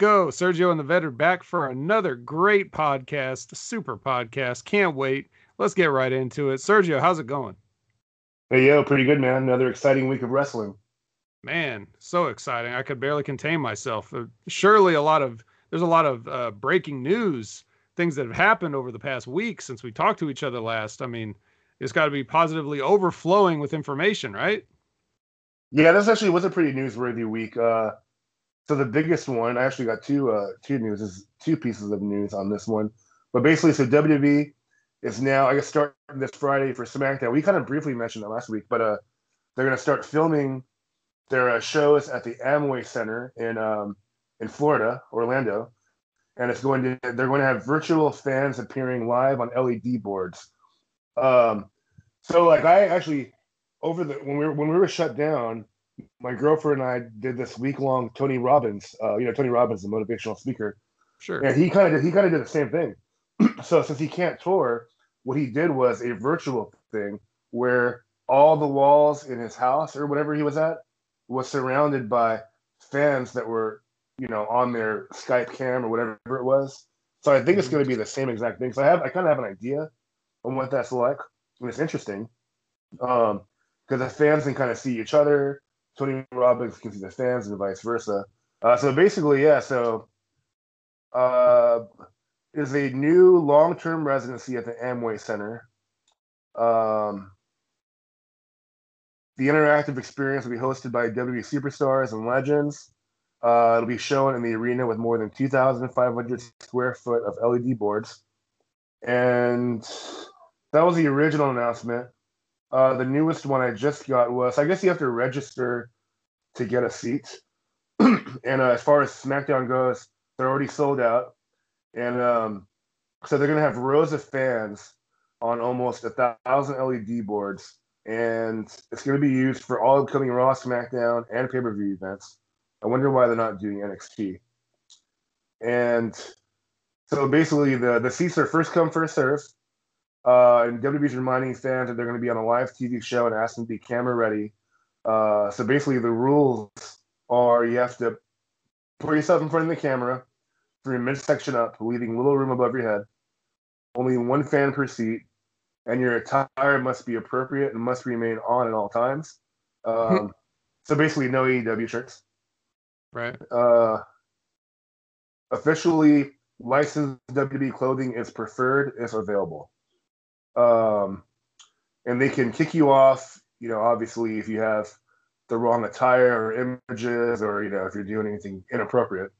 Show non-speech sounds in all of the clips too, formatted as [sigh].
Two in, let's go. Sergio and the vet are back for another great podcast, super podcast. Can't wait. Let's get right into it. Sergio, how's it going? Hey, yo, pretty good, man. Another exciting week of wrestling. Man, so exciting. I could barely contain myself. Uh, surely a lot of there's a lot of uh, breaking news, things that have happened over the past week since we talked to each other last. I mean, it's got to be positively overflowing with information, right? Yeah, this actually was a pretty newsworthy week. Uh, so the biggest one, I actually got two uh, two news, is two pieces of news on this one. But basically, so WWE is now, I guess, starting this Friday for SmackDown. We kind of briefly mentioned that last week, but uh, they're going to start filming their uh, shows at the Amway Center in um, in Florida, Orlando, and it's going to they're going to have virtual fans appearing live on LED boards. Um, so like I actually over the when we were when we were shut down, my girlfriend and I did this week long Tony Robbins. Uh, you know Tony Robbins, the motivational speaker. Sure. And he kind of did he kind of did the same thing. [clears throat] so since he can't tour, what he did was a virtual thing where all the walls in his house or whatever he was at was surrounded by fans that were, you know, on their Skype cam or whatever it was. So I think it's going to be the same exact thing. So I have, I kind of have an idea on what that's like, and it's interesting, um, because the fans can kind of see each other. Tony Robbins can see the fans, and vice versa. Uh, so basically, yeah. So, uh, is a new long-term residency at the Amway Center. Um, the interactive experience will be hosted by WWE superstars and legends. Uh, it'll be shown in the arena with more than 2,500 square foot of LED boards. And that was the original announcement. Uh, the newest one I just got was I guess you have to register to get a seat. [clears throat] and uh, as far as SmackDown goes, they're already sold out. And um, so they're going to have rows of fans on almost a thousand LED boards and it's going to be used for all upcoming Raw, SmackDown, and pay per view events. I wonder why they're not doing NXT. And so basically, the the seats are first come, first serve. Uh, and WWE's reminding fans that they're going to be on a live TV show and ask them to be camera ready. Uh, so basically, the rules are you have to put yourself in front of the camera, from your midsection up, leaving little room above your head. Only one fan per seat and your attire must be appropriate and must remain on at all times. Um, so basically, no AEW shirts. Right. Uh, officially, licensed WWE clothing is preferred if available. Um, and they can kick you off, you know, obviously, if you have the wrong attire or images or, you know, if you're doing anything inappropriate.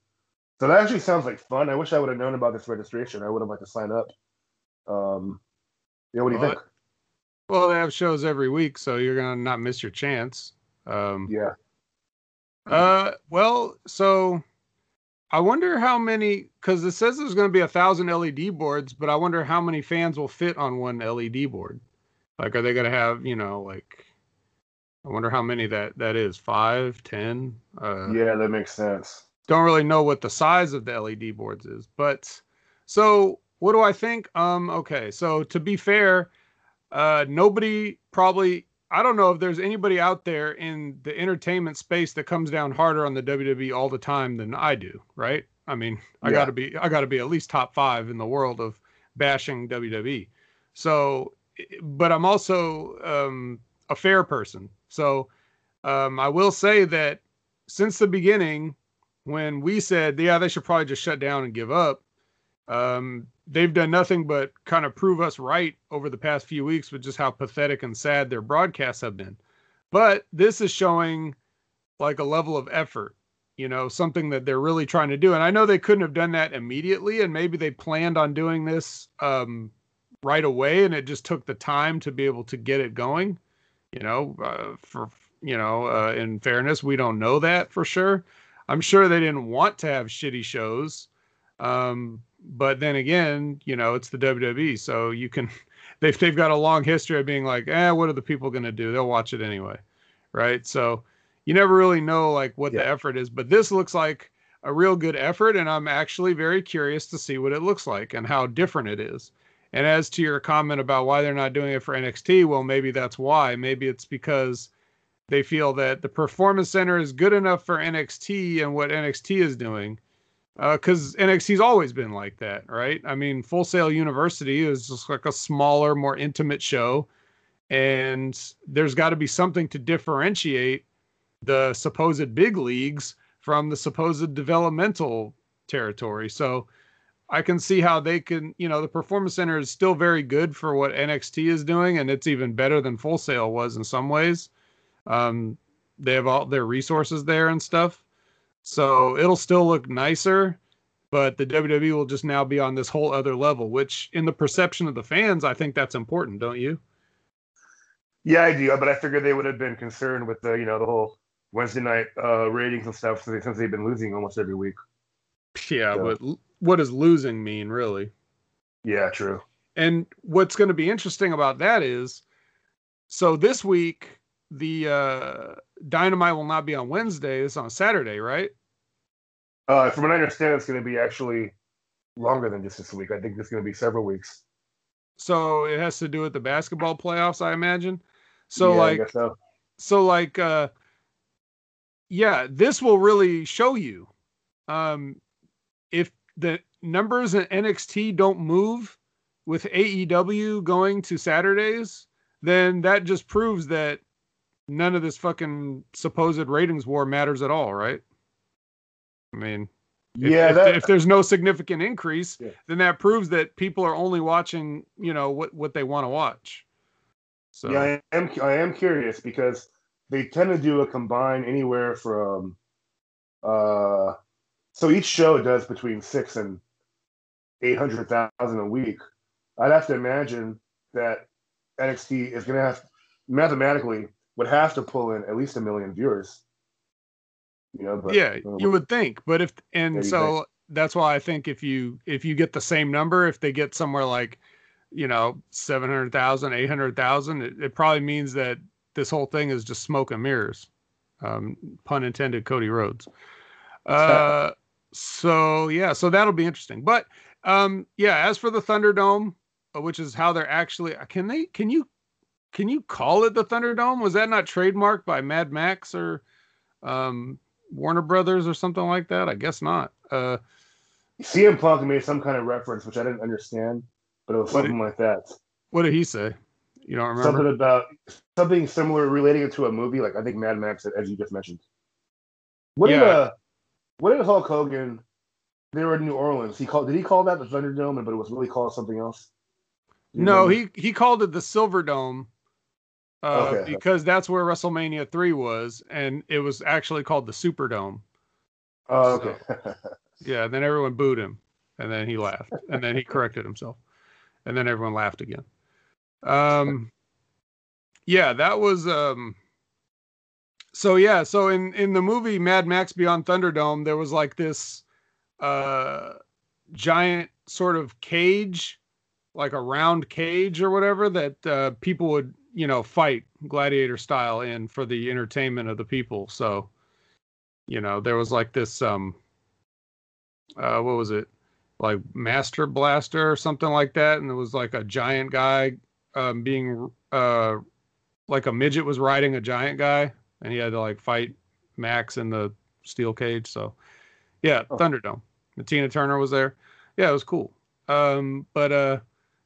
So that actually sounds like fun. I wish I would have known about this registration. I would have liked to sign up. Um, yeah, what do you well, think? Well, they have shows every week, so you're gonna not miss your chance. Um, yeah. Uh, well, so I wonder how many, because it says there's going to be a thousand LED boards, but I wonder how many fans will fit on one LED board. Like, are they going to have, you know, like, I wonder how many that that is. Five, ten. Uh, yeah, that makes sense. Don't really know what the size of the LED boards is, but so what do I think? Um, okay, so to be fair, uh, nobody probably. I don't know if there's anybody out there in the entertainment space that comes down harder on the WWE all the time than I do, right? I mean, I yeah. got to be I got to be at least top 5 in the world of bashing WWE. So, but I'm also um, a fair person. So, um, I will say that since the beginning, when we said, yeah, they should probably just shut down and give up, um, they've done nothing but kind of prove us right over the past few weeks with just how pathetic and sad their broadcasts have been. But this is showing like a level of effort, you know, something that they're really trying to do. And I know they couldn't have done that immediately, and maybe they planned on doing this um, right away, and it just took the time to be able to get it going. You know, uh, for you know, uh, in fairness, we don't know that for sure. I'm sure they didn't want to have shitty shows. Um, but then again, you know, it's the WWE, so you can [laughs] they've they've got a long history of being like, eh, what are the people going to do? They'll watch it anyway, right? So you never really know like what yeah. the effort is, but this looks like a real good effort, and I'm actually very curious to see what it looks like and how different it is. And as to your comment about why they're not doing it for NXT, well, maybe that's why. Maybe it's because they feel that the performance center is good enough for NXT and what NXT is doing. Because uh, NXT's always been like that, right? I mean, Full Sail University is just like a smaller, more intimate show, and there's got to be something to differentiate the supposed big leagues from the supposed developmental territory. So I can see how they can, you know, the Performance Center is still very good for what NXT is doing, and it's even better than Full Sail was in some ways. Um, they have all their resources there and stuff. So it'll still look nicer, but the WWE will just now be on this whole other level, which in the perception of the fans, I think that's important, don't you? Yeah, I do. But I figured they would have been concerned with the, you know, the whole Wednesday night uh, ratings and stuff since they've been losing almost every week. Yeah, so. but what does losing mean, really? Yeah, true. And what's going to be interesting about that is, so this week the uh, Dynamite will not be on Wednesday. It's on Saturday, right? Uh, from what I understand, it's going to be actually longer than just this week. I think it's going to be several weeks. So it has to do with the basketball playoffs, I imagine. So yeah, like, so. so. like, uh, yeah, this will really show you, um, if the numbers in NXT don't move with AEW going to Saturdays, then that just proves that none of this fucking supposed ratings war matters at all, right? I mean, if, yeah, if, that, if, there's no significant increase, yeah. then that proves that people are only watching, you know, what what they want to watch. So yeah, I am I am curious because they tend to do a combine anywhere from, uh, so each show does between six and eight hundred thousand a week. I'd have to imagine that NXT is going to have mathematically would have to pull in at least a million viewers. You know, but, yeah, you would think, but if and so think. that's why I think if you if you get the same number, if they get somewhere like, you know, 700,000, 800,000, it, it probably means that this whole thing is just smoke and mirrors. Um, pun intended, Cody Rhodes. Uh, so yeah, so that'll be interesting. But um, yeah, as for the Thunderdome, uh, which is how they're actually can they can you can you call it the Thunderdome? Was that not trademarked by Mad Max or um, Warner Brothers or something like that? I guess not. Uh, CM Punk made some kind of reference which I didn't understand, but it was something did, like that. What did he say? You don't remember? Something about something similar relating it to a movie, like I think Mad Max, as you just mentioned. What yeah. did uh, what did Hulk Hogan? They were in New Orleans. He called. Did he call that the Thunderdome? But it was really called something else. No, remember? he he called it the Silver Dome uh, okay. because that's where WrestleMania three was, and it was actually called the Superdome. Oh, okay. So, [laughs] yeah, then everyone booed him, and then he laughed, and then he corrected himself, and then everyone laughed again. Um, yeah, that was um. So yeah, so in in the movie Mad Max Beyond Thunderdome, there was like this uh giant sort of cage like a round cage or whatever that uh, people would you know, fight gladiator style in for the entertainment of the people. So, you know, there was like this um uh what was it? Like Master Blaster or something like that and it was like a giant guy um being uh like a midget was riding a giant guy and he had to like fight Max in the steel cage. So, yeah, oh. Thunderdome. And Tina Turner was there. Yeah, it was cool. Um but uh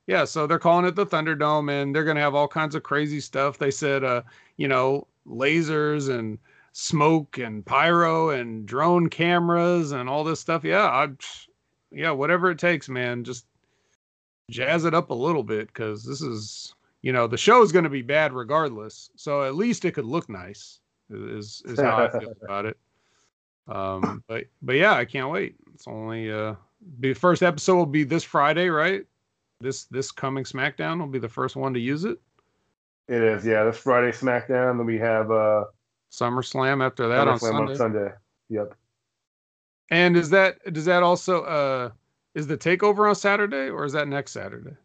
yeah, so they're calling it the Thunderdome, and they're going to have all kinds of crazy stuff. They said, uh, you know, lasers and smoke and pyro and drone cameras and all this stuff. Yeah, I, yeah, whatever it takes, man. Just jazz it up a little bit because this is, you know, the show is going to be bad regardless. So at least it could look nice. Is is how I feel [laughs] about it. Um, but but yeah, I can't wait. It's only uh, the first episode will be this Friday, right? This this coming SmackDown will be the first one to use it. It is, yeah. This Friday SmackDown, then we have uh SummerSlam after that on Sunday. on Sunday. Yep. And is that does that also uh is the takeover on Saturday or is that next Saturday?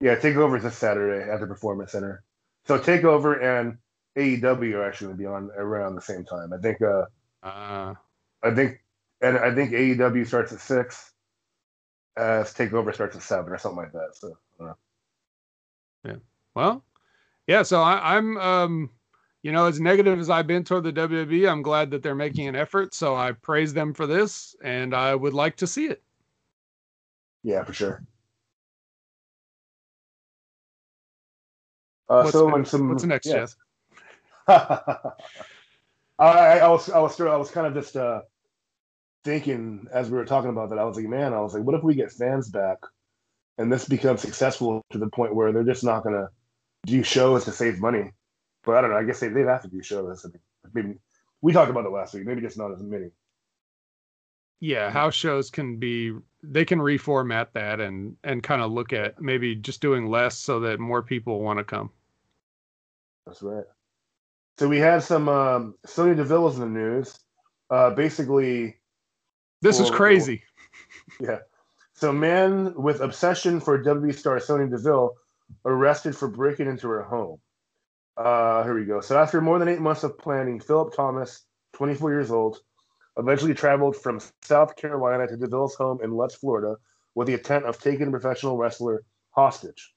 Yeah, takeover is this Saturday at the Performance Center. So takeover and AEW are actually going to be on around the same time. I think. Uh, uh I think, and I think AEW starts at six, uh, Takeover starts at seven or something like that. So, Yeah. Well, yeah. So I, am um, you know, as negative as I've been toward the WWE, I'm glad that they're making an effort. So I praise them for this, and I would like to see it. Yeah, for sure. Uh, what's, so next, some, what's next, yeah. [laughs] I, I was I was I was kind of just uh, thinking as we were talking about that. I was like, man, I was like, what if we get fans back, and this becomes successful to the point where they're just not gonna do shows to save money? But I don't know. I guess they they'd have to do shows. I mean, maybe we talked about it last week. Maybe just not as many. Yeah, house shows can be they can reformat that and and kind of look at maybe just doing less so that more people want to come. That's right. So we had some um, Sonya Deville in the news. Uh, basically, this is crazy. Yeah. So, man with obsession for WWE star Sonya Deville arrested for breaking into her home. Uh, here we go. So, after more than eight months of planning, Philip Thomas, 24 years old, eventually traveled from South Carolina to Deville's home in Lutz, Florida, with the intent of taking a professional wrestler hostage.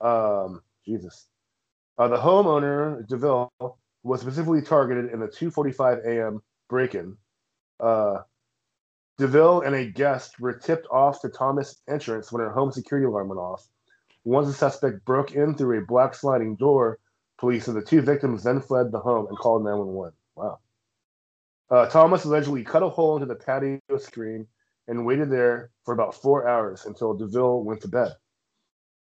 Um, Jesus. Uh, the homeowner, DeVille, was specifically targeted in the 2:45 a.m. break-in. Uh, DeVille and a guest were tipped off to Thomas' entrance when her home security alarm went off. Once the suspect broke in through a black sliding door, police and the two victims then fled the home and called 911. Wow. Uh, Thomas allegedly cut a hole into the patio screen and waited there for about four hours until DeVille went to bed.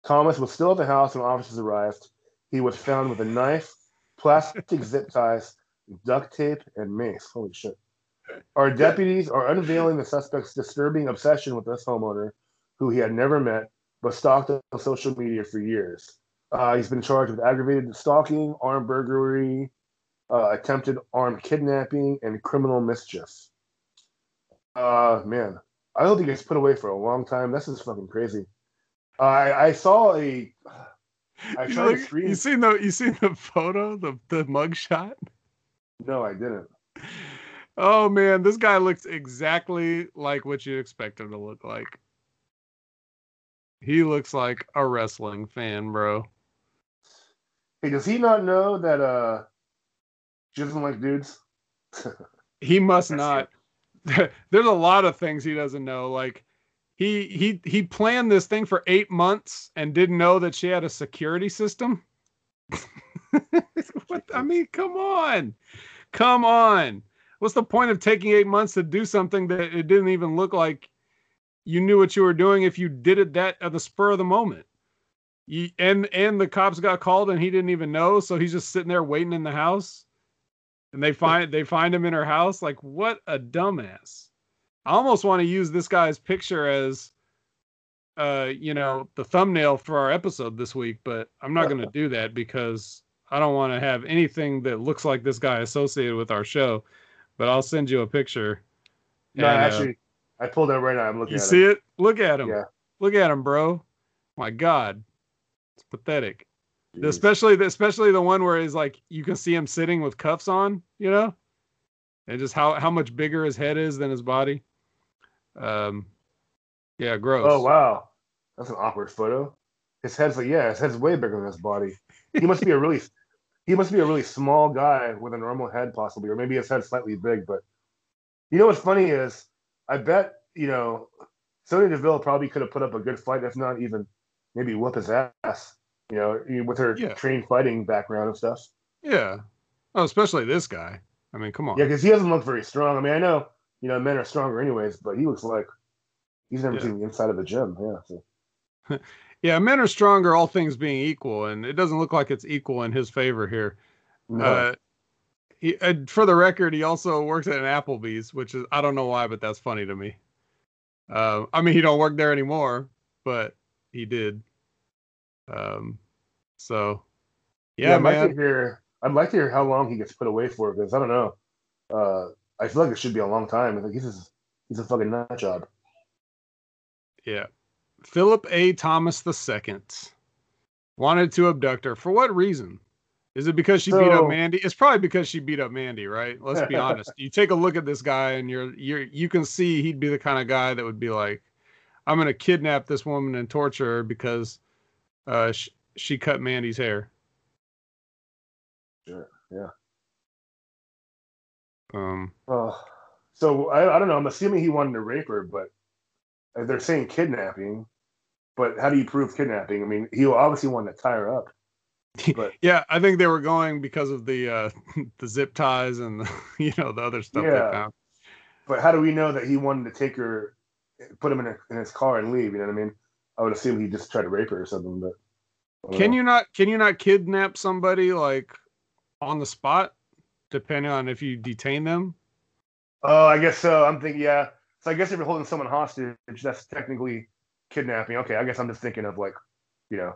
Thomas was still at the house when officers arrived he was found with a knife, plastic zip ties, duct tape, and mace. Holy shit. Our deputies are unveiling the suspect's disturbing obsession with this homeowner, who he had never met, but stalked on social media for years. Uh, he's been charged with aggravated stalking, armed burglary, uh, attempted armed kidnapping, and criminal mischief. Uh, man, I hope he gets put away for a long time. This is fucking crazy. I I saw a I you, look, you seen the you seen the photo, the the mugshot? No, I didn't. Oh man, this guy looks exactly like what you expect him to look like. He looks like a wrestling fan, bro. Hey, does he not know that uh she doesn't like dudes? he must not. [laughs] There's a lot of things he doesn't know. Like he he he planned this thing for eight months and didn't know that she had a security system. [laughs] what I mean, come on, come on. What's the point of taking eight months to do something that it didn't even look like you knew what you were doing if you did it that at the spur of the moment? You, and and the cops got called and he didn't even know, so he's just sitting there waiting in the house, and they find they find him in her house. Like what a dumbass! I almost want to use this guy's picture as uh, you know, the thumbnail for our episode this week, but I'm not going to do that because I don't want to have anything that looks like this guy associated with our show. But I'll send you a picture. No, and, uh, actually, uh, I pulled it right now. I'm looking. You see him. it? Look at him. Yeah. Look at him, bro. My God, it's pathetic. Jeez. Especially, the, especially the one where he's like, you can see him sitting with cuffs on. You know, and just how how much bigger his head is than his body. Um, yeah, gross. Oh wow, that's an awkward photo. His head's like yeah, his head's way bigger than his body. He must be a really he must be a really small guy with a normal head possibly, or maybe his head's slightly big. But you know what's funny is I bet you know Sonya Deville probably could have put up a good fight, if not even maybe whoop his ass. You know, with her yeah. trained fighting background and stuff. Yeah. Oh, especially this guy. I mean, come on. Yeah, because he doesn't look very strong. I mean, I know you know, men are stronger anyways, but he looks like he's never yeah. seen the inside of a gym. Yeah. So. [laughs] yeah, men are stronger, all things being equal, and it doesn't look like it's equal in his favor here. No. Uh, he, uh, for the record, he also works at an Applebee's, which is I don't know why, but that's funny to me. Uh, I mean, he don't work there anymore, but he did. Um, so yeah, yeah I'd man. Like to hear, I'd like to hear how long he gets put away for because I don't know. Uh, I feel like it should be a long time. I think he's just, he's a fucking nut job. Yeah. Philip A. Thomas II wanted to abduct her. For what reason? Is it because she so, beat up Mandy? It's probably because she beat up Mandy, right? Let's be [laughs] honest. You take a look at this guy, and you're you're you can see he'd be the kind of guy that would be like, "I'm going to kidnap this woman and torture her because uh, she, she cut Mandy's hair." Sure. Yeah. Um. Uh, so I, I don't know. I'm assuming he wanted to rape her, but they're saying kidnapping. But how do you prove kidnapping? I mean, he obviously wanted to tie her up. But [laughs] yeah, I think they were going because of the uh [laughs] the zip ties and the, [laughs] you know the other stuff Yeah. they found. but how do we know that he wanted to take her, put him in, a, in his car and leave? You know what I mean? I would assume he just tried to rape her or something. But Can know. you not can you not kidnap somebody like on the spot, depending on if you detain them? Oh, I guess so. I'm thinking, yeah. So I guess if you're holding someone hostage, that's technically kidnapping. Okay, I guess I'm just thinking of like, you know,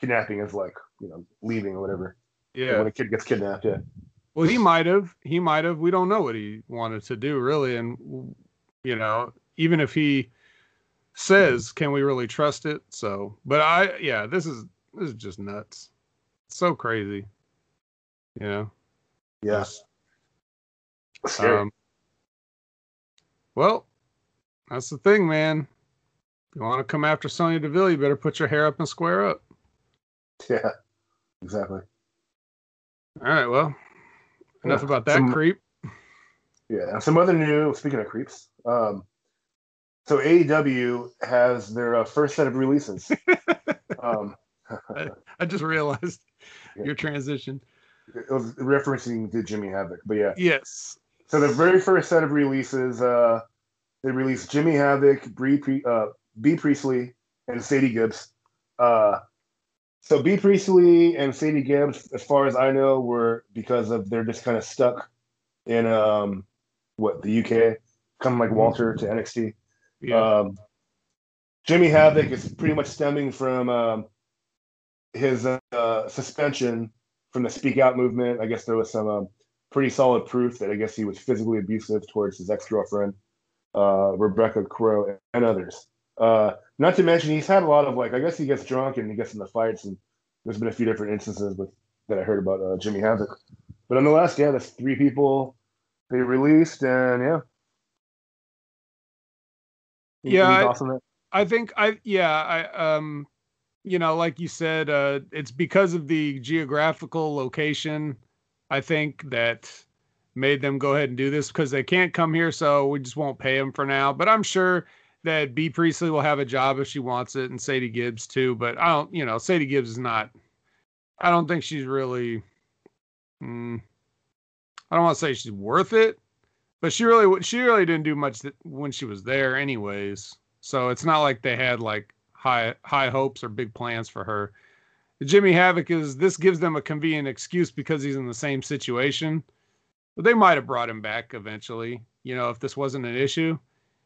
kidnapping is like, you know, leaving or whatever. Yeah. When a kid gets kidnapped, yeah. Well, he might have. He might have. We don't know what he wanted to do, really. And, you know, even if he says, can we really trust it? So, but I, yeah, this is, this is just nuts. so crazy. You know? Yeah. Just, Scary. um, well, that's the thing, man. If you want to come after Sonya Deville, you better put your hair up and square up. [laughs] yeah. Exactly. All right. Well, enough Yeah, about that some- creep. Yeah. And some other new, speaking of creeps, um, so AEW has their uh, first set of releases. [laughs] um, [laughs] I just realized Yeah. your transition. it was referencing to Jimmy Havoc, but yeah. Yes. So the very first set of releases, uh, they released Jimmy Havoc, Bree, uh, Bea Priestley, and Sadie Gibbs. Uh, so Bea Priestley and Sadie Gibbs, as far as I know, were because of they're just kind of stuck in um, what the UK, kind of like Walter to NXT. Yeah. Um, Jimmy Havoc is pretty much stemming from um, his uh, suspension from the Speak Out movement. I guess there was some um, pretty solid proof that I guess he was physically abusive towards his ex girlfriend, uh, Rebecca Crow, and others. Uh, not to mention, he's had a lot of like, I guess he gets drunk and he gets in the fights, and there's been a few different instances with that I heard about uh, Jimmy Havoc. But nonetheless, yeah, there's three people they released, and yeah. Any- Yeah, I- that? I think I yeah, I um you know, like you said, uh it's because of the geographical location, I think that made them go ahead and do this because they can't come here, so we just won't pay them for now. But I'm sure that Bea Priestley will have a job if she wants it, and Sadie Gibbs too. But I don't, you know, Sadie Gibbs is not. I don't think she's really. Mm, I don't want to say she's worth it, but she really she really didn't do much when she was there, anyways. So it's not like they had like high high hopes or big plans for her. Jimmy Havoc is this gives them a convenient excuse because he's in the same situation. But they might have brought him back eventually, you know, if this wasn't an issue.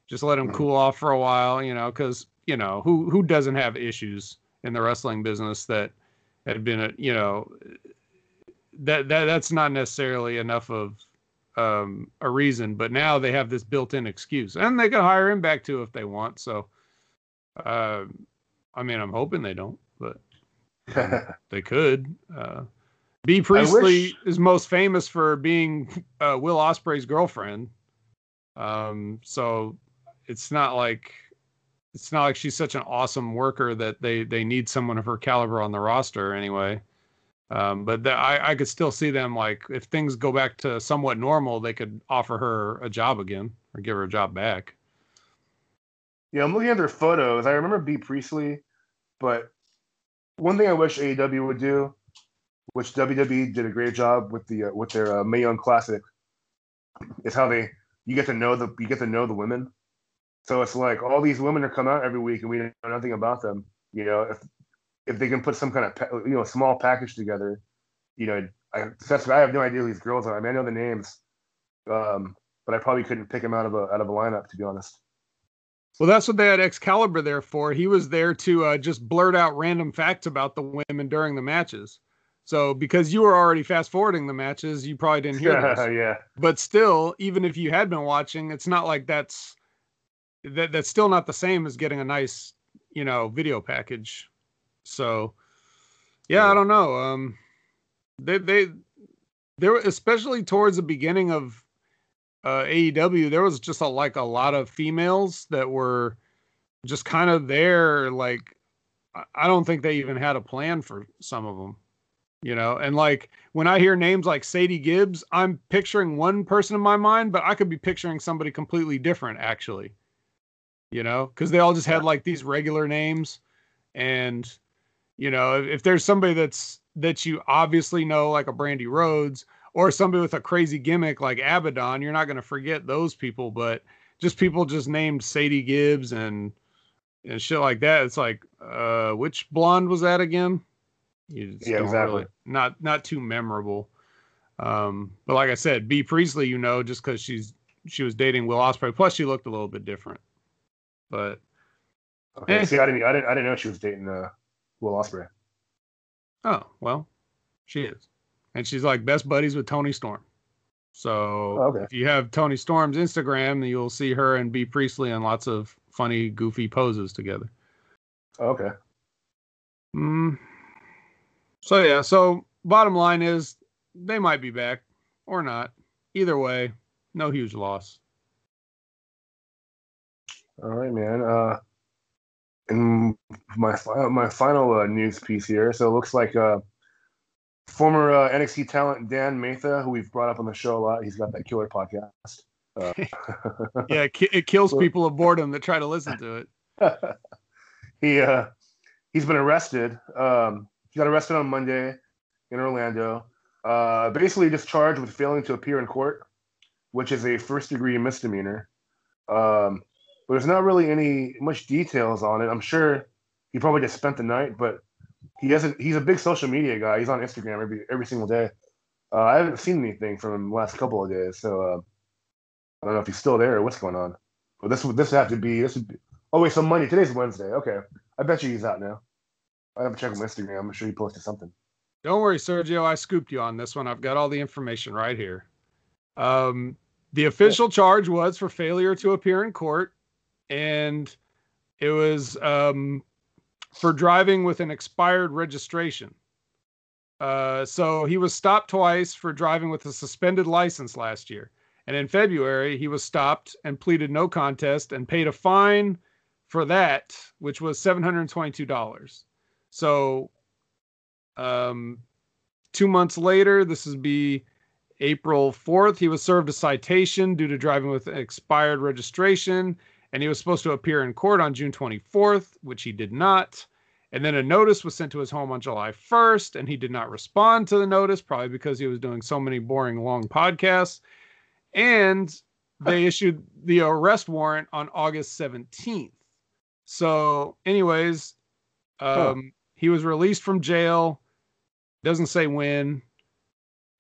Just let him Mhm. cool off for a while, you know, because you know who who doesn't have issues in the wrestling business that had been a you know that that that's not necessarily enough of um, a reason, but now they have this built-in excuse, and they can hire him back too if they want. So, uh, I mean, I'm hoping they don't, but [laughs] they could. Uh, Bea Priestley wish- is most famous for being uh, Will Ospreay's girlfriend. Um, so it's not like it's not like she's such an awesome worker that they they need someone of her caliber on the roster anyway. Um, but the, I I could still see them like if things go back to somewhat normal, they could offer her a job again or give her a job back. Yeah, I'm looking at their photos. I remember Bea Priestley, but one thing I wish AEW would do, which WWE did a great job with the uh, with their uh, Mae Young Classic, is how they you get to know the you get to know the women. So it's like all these women are come out every week and we know nothing about them. You know, if if they can put some kind of pa- you know small package together, you know, I that's I have no idea who these girls are. I mean, I know the names, um, but I probably couldn't pick them out of a out of a lineup to be honest. Well, that's what they had Excalibur there for. He was there to uh, just blurt out random facts about the women during the matches. So because you were already fast forwarding the matches, you probably didn't hear those. [laughs] yeah. But still, even if you had been watching, it's not like that's that that's still not the same as getting a nice, you know, video package. So yeah, Yeah. I don't know. Um they they there were especially towards the beginning of uh AEW, there was just a, like a lot of females that were just kind of there like I don't think they even had a plan for some of them. You know, and like when I hear names like Sadie Gibbs, I'm picturing one person in my mind, but I could be picturing somebody completely different actually. You know, because they all just had like these regular names, and you know, if, if there's somebody that's that you obviously know, like a Brandi Rhodes, or somebody with a crazy gimmick like Abaddon, you're not going to forget those people. But just people just named Sadie Gibbs and and shit like that. It's like, uh, which blonde was that again? yeah, exactly. Really, not not too memorable. Um, but like I said, Bea Priestley, you know, just because she's she was dating Will Ospreay. Plus, she looked a little bit different. But okay, eh. see, I didn't, I didn't, I didn't know she was dating uh, Will Ospreay. Oh well, she is, and she's like best buddies with Toni Storm. So okay. if you have Toni Storm's Instagram, you'll see her and Bea Priestley in lots of funny, goofy poses together. Okay. Mm. So yeah, so bottom line is they might be back or not. Either way, no huge loss. All right, man. Uh, and my my final uh, news piece here. So it looks like uh, former uh, NXT talent Dan Matha, who we've brought up on the show a lot. He's got that killer podcast. Uh, [laughs] yeah, it kills people of boredom that try to listen to it. [laughs] he uh, he's been arrested. Um, he got arrested on Monday in Orlando. Uh, basically, just charged with failing to appear in court, which is a first degree misdemeanor. Um, but there's not really any much details on it. I'm sure he probably just spent the night, but he hasn't. He's a big social media guy. He's on Instagram every every single day. Uh, I haven't seen anything from him the last couple of days, so uh, I don't know if he's still there or what's going on. But this would this would have to be this would be. Oh wait, so Monday. Today's Wednesday. Okay, I bet you he's out now. I have to check my Instagram. I'm sure he posted something. Don't worry, Sergio. I scooped you on this one. I've got all the information right here. Um, the official charge was for failure to appear in court, and it was um, for driving with an expired registration. Uh, so he was stopped twice for driving with a suspended license last year. And in February, he was stopped and pleaded no contest and paid a fine for that, which was $722. So, um, two months later, this would be April 4th, he was served a citation due to driving with an expired registration, and he was supposed to appear in court on June 24th, which he did not. And then a notice was sent to his home on July 1st, and he did not respond to the notice, probably because he was doing so many boring, long podcasts. And they [laughs] issued the arrest warrant on August 17th. So, anyways, um, he was released from jail. Doesn't say when.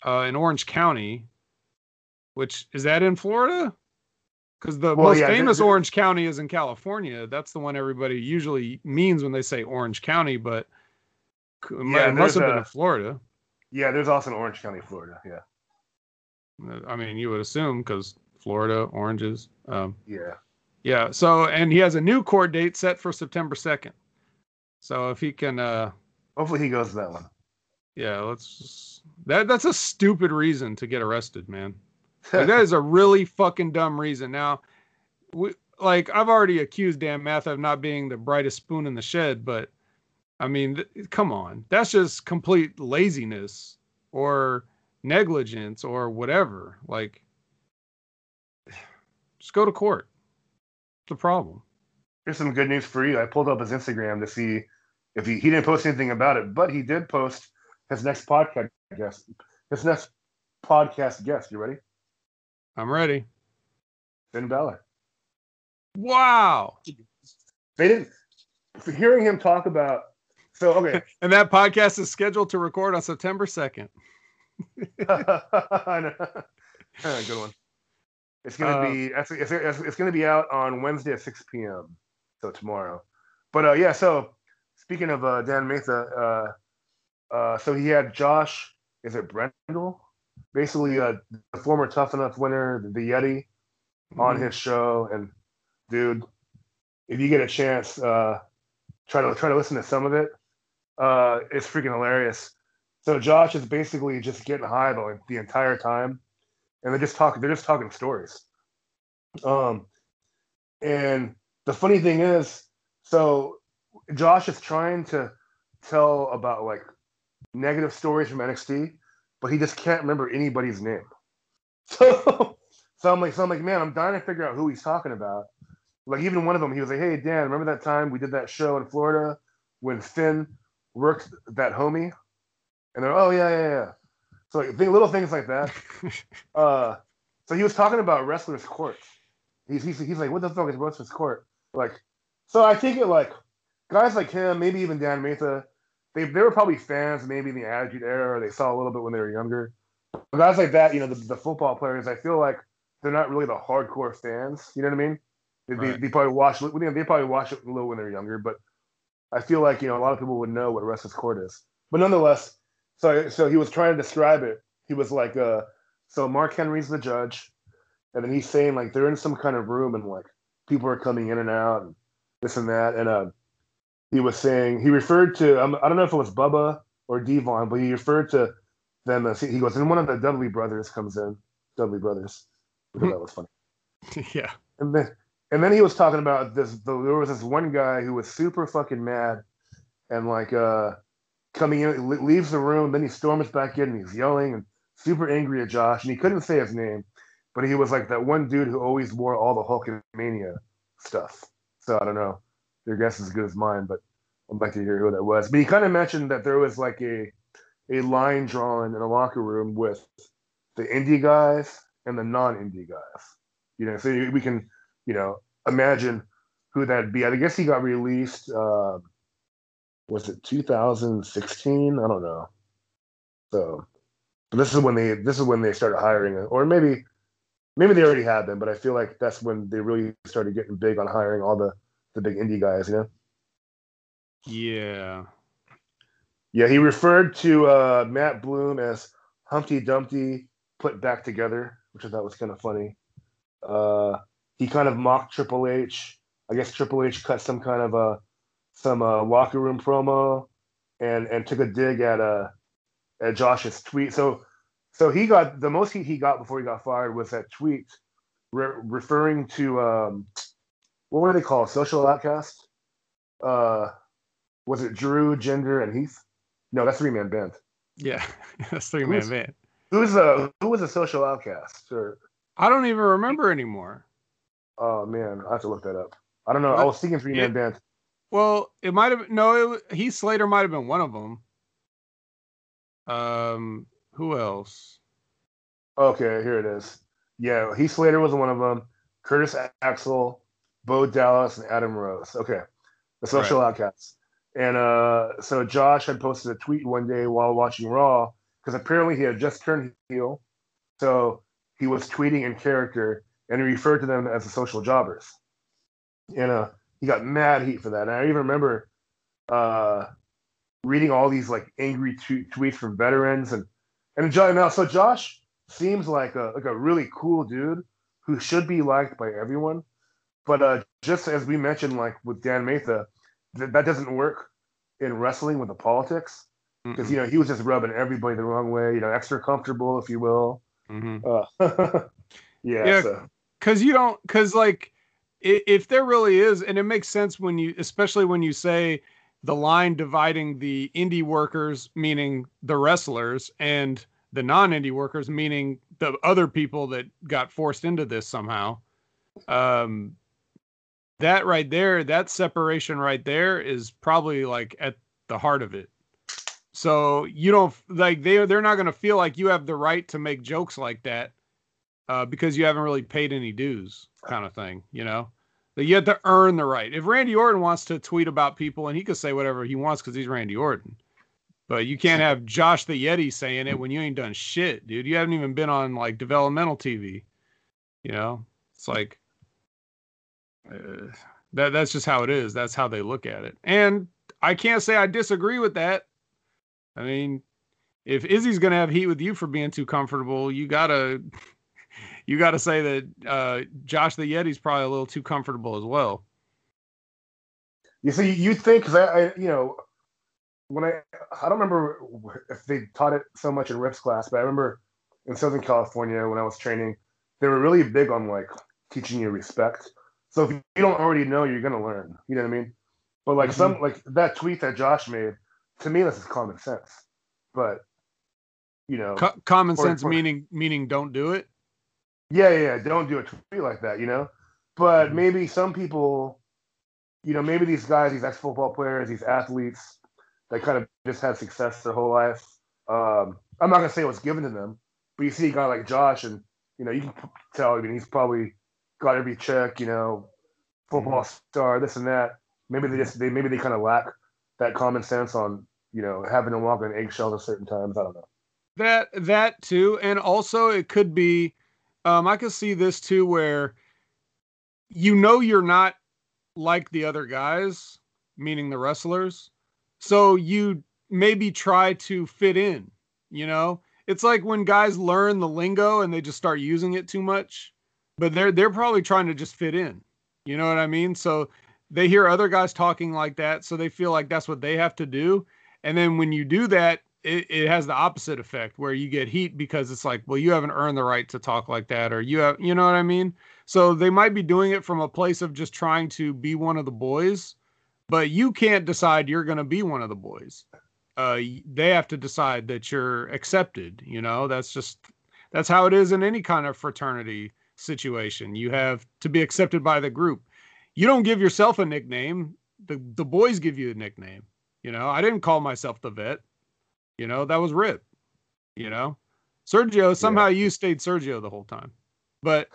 Uh, in Orange County, which is that in Florida? Because the well, most yeah, famous Orange County is in California. That's the one everybody usually means when they say Orange County, but yeah, it must have been in Florida. Yeah, there's also an Orange County, Florida. Yeah. Uh, I mean, you would assume because Florida oranges. Um, yeah. Yeah. So, and he has a new court date set for September 2nd. So if he can, uh, hopefully he goes to that one. Yeah. Let's that, that's a stupid reason to get arrested, man. Like, that is a really fucking dumb reason. Now, we, like I've already accused Dan Math of not being the brightest spoon in the shed, but I mean, th- come on, that's just complete laziness or negligence or whatever. Like, [sighs] just go to court. It's the problem? Here's some good news for you. I pulled up his Instagram to see if he, he didn't post anything about it, but he did post his next podcast guest. His next podcast guest. You ready? I'm ready. Finn Balor. Wow. They didn't. Hearing him talk about. So okay. [laughs] and that podcast is scheduled to record on September second. [laughs] Good one. It's gonna uh, be it's, it's, it's, gonna be out on Wednesday at 6 p.m. So tomorrow. But uh, yeah. So speaking of uh, Dan Matha, uh, uh, so he had Josh. Is it Brendel? Basically uh, the former Tough Enough winner, the Yeti, mm-hmm. on his show. And dude, if you get a chance, uh, try to try to listen to some of it. Uh, it's freaking hilarious. So Josh is basically just getting high the, the entire time, and they're just talking. They're just talking stories. Um, and the funny thing is, so Josh is trying to tell about like negative stories from NXT, but he just can't remember anybody's name. [laughs] So, so I'm like, so I'm like, man, I'm dying to figure out who he's talking about. Like even one of them, he was like, "Hey Dan, remember that time we did that show in Florida when Finn worked that homie?" And they're, "Oh yeah, yeah, yeah." So like little things like that. [laughs] uh, so he was talking about wrestlers' court. He's, he's he's like, "What the fuck is wrestlers' court?" Like, so I think it like guys like him, maybe even Dan Matha, they they were probably fans maybe in the Attitude Era. Or they saw a little bit when they were younger. But guys like that, you know, the, the football players, I feel like they're not really the hardcore fans. You know what I mean? They, right. they, they, probably watch. They probably watch it a little when they're younger, but I feel like you know a lot of people would know what Wrestler's Court is. But nonetheless, so so he was trying to describe it. He was like, uh, so Mark Henry's the judge, and then he's saying like they're in some kind of room and like people are coming in and out and this and that, and uh, he was saying he referred to um, I don't know if it was Bubba or Devon, but he referred to them as he goes, and one of the Dudley brothers comes in, Dudley brothers. that was funny. [laughs] yeah. And then and then he was talking about this. There was this one guy who was super fucking mad, and like uh, coming in, leaves the room. Then he storms back in, and he's yelling and super angry at Josh. And he couldn't say his name, but he was like that one dude who always wore all the Hulkamania stuff. So I don't know. Your guess is as good as mine, but I'd like to hear who that was. But he kind of mentioned that there was like a a line drawn in a locker room with the indie guys and the non-indie guys. You know, so we can you know, imagine who that'd be. I guess he got released. Uh, was it 2016? I don't know. So, but this is when they this is when they started hiring, or maybe maybe they already had them, but I feel like that's when they really started getting big on hiring all the the big indie guys. You know. Yeah. Yeah, he referred to uh, Matt Bloom as Humpty Dumpty put back together, which I thought was kind of funny. Uh, he kind of mocked Triple H. I guess Triple H cut some kind of a some uh, locker room promo and and took a dig at uh at Josh's tweet. So so he got the most heat he got before he got fired was that tweet re- referring to um what were they called social outcast. Uh, was it Drew, Jinder, and Heath? No, that's three man band. Yeah, [laughs] that's three man band. Who's a who was a social outcast? Or I don't even remember anymore. Oh man, I have to look that up. I don't know. I was thinking three man band. Well, it might have no. It, Heath Slater might have been one of them. Um, who else? Okay, here it is. Yeah, Heath Slater was one of them. Curtis Axel, Bo Dallas, and Adam Rose. Okay, the Social right. Outcasts. And uh, so Josh had posted a tweet one day while watching Raw because apparently he had just turned heel. So he was tweeting in character and he referred to them as the social jobbers. And uh, he got mad heat for that. And I even remember uh, reading all these like angry t- tweets from veterans and and Josh. now so Josh seems like a like a really cool dude who should be liked by everyone. But uh, just as we mentioned, like with Dan Matha, th- that doesn't work in wrestling with the politics because you know he was just rubbing everybody the wrong way. You know, extra comfortable, if you will. Mm-hmm. Uh, [laughs] yeah. Yeah. So because you don't because like if there really is and it makes sense when you especially when you say the line dividing the indie workers meaning the wrestlers and the non-indie workers meaning the other people that got forced into this somehow um that right there that separation right there is probably like at the heart of it so you don't like they they're not going to feel like you have the right to make jokes like that uh, because you haven't really paid any dues, kind of thing. You know, that you have to earn the right. If Randy Orton wants to tweet about people, and he could say whatever he wants because he's Randy Orton, but you can't have Josh the Yeti saying it when you ain't done shit, dude. You haven't even been on like developmental TV. You know, it's like that. That's just how it is. That's how they look at it, and I can't say I disagree with that. I mean, if Izzy's gonna have heat with you for being too comfortable, you gotta [laughs] you got to say that uh, Josh the Yeti's probably a little too comfortable as well. You see, you think that I, you know, when I I don't remember if they taught it so much in Rip's class, but I remember in Southern California when I was training, they were really big on like teaching you respect. So if you don't already know, you're gonna learn. You know what I mean? But like mm-hmm. some like that tweet that Josh made, to me, this is common sense. but you know, Co- common Or- sense or- meaning meaning don't do it. yeah, yeah, don't do a tweet like that, you know. But Mhm. maybe some people, you know, maybe these guys, these ex football players, these athletes, that kind of just had success their whole life. Um, I'm not gonna say it was given to them, but you see a guy like Josh, and you know, you can tell. I mean, he's probably got every check, you know, football star, this and that. Maybe they just they maybe they kind of lack that common sense on you know having to walk on eggshells at certain times. I don't know. That that too, and also it could be. Um, I could see this too, where you know you're not like the other guys, meaning the wrestlers, so you maybe try to fit in. You know, it's like when guys learn the lingo and they just start using it too much, but they're they're probably trying to just fit in. You know what I mean? So they hear other guys talking like that, so they feel like that's what they have to do. And then when you do that, it, it has the opposite effect where you get heat because it's like, well, you haven't earned the right to talk like that, or you have, you know what I mean? So they might be doing it from a place of just trying to be one of the boys, but you can't decide you're going to be one of the boys. Uh, they have to decide that you're accepted. You know, that's just that's how it is in any kind of fraternity situation. You have to be accepted by the group. You don't give yourself a nickname. The the boys give you a nickname. You know, I didn't call myself the vet. You know, that was Rip. You know, Sergio, somehow you stayed Sergio the whole time. But,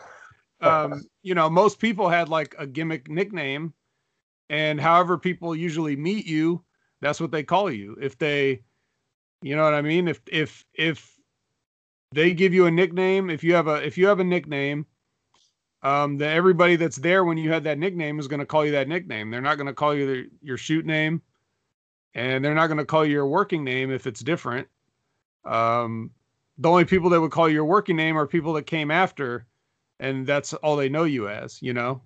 um, [laughs] you know, most people had like a gimmick nickname. And however people usually meet you, that's what they call you. If they, you know what I mean? If, if, if they give you a nickname, if you have a, if you have a nickname, um, that everybody that's there when you had that nickname is going to call you that nickname. They're not going to call you the, your shoot name and they're not going to call you your working name if it's different. Um, the only people that would call you your working name are people that came after, and that's all they know you as. You know,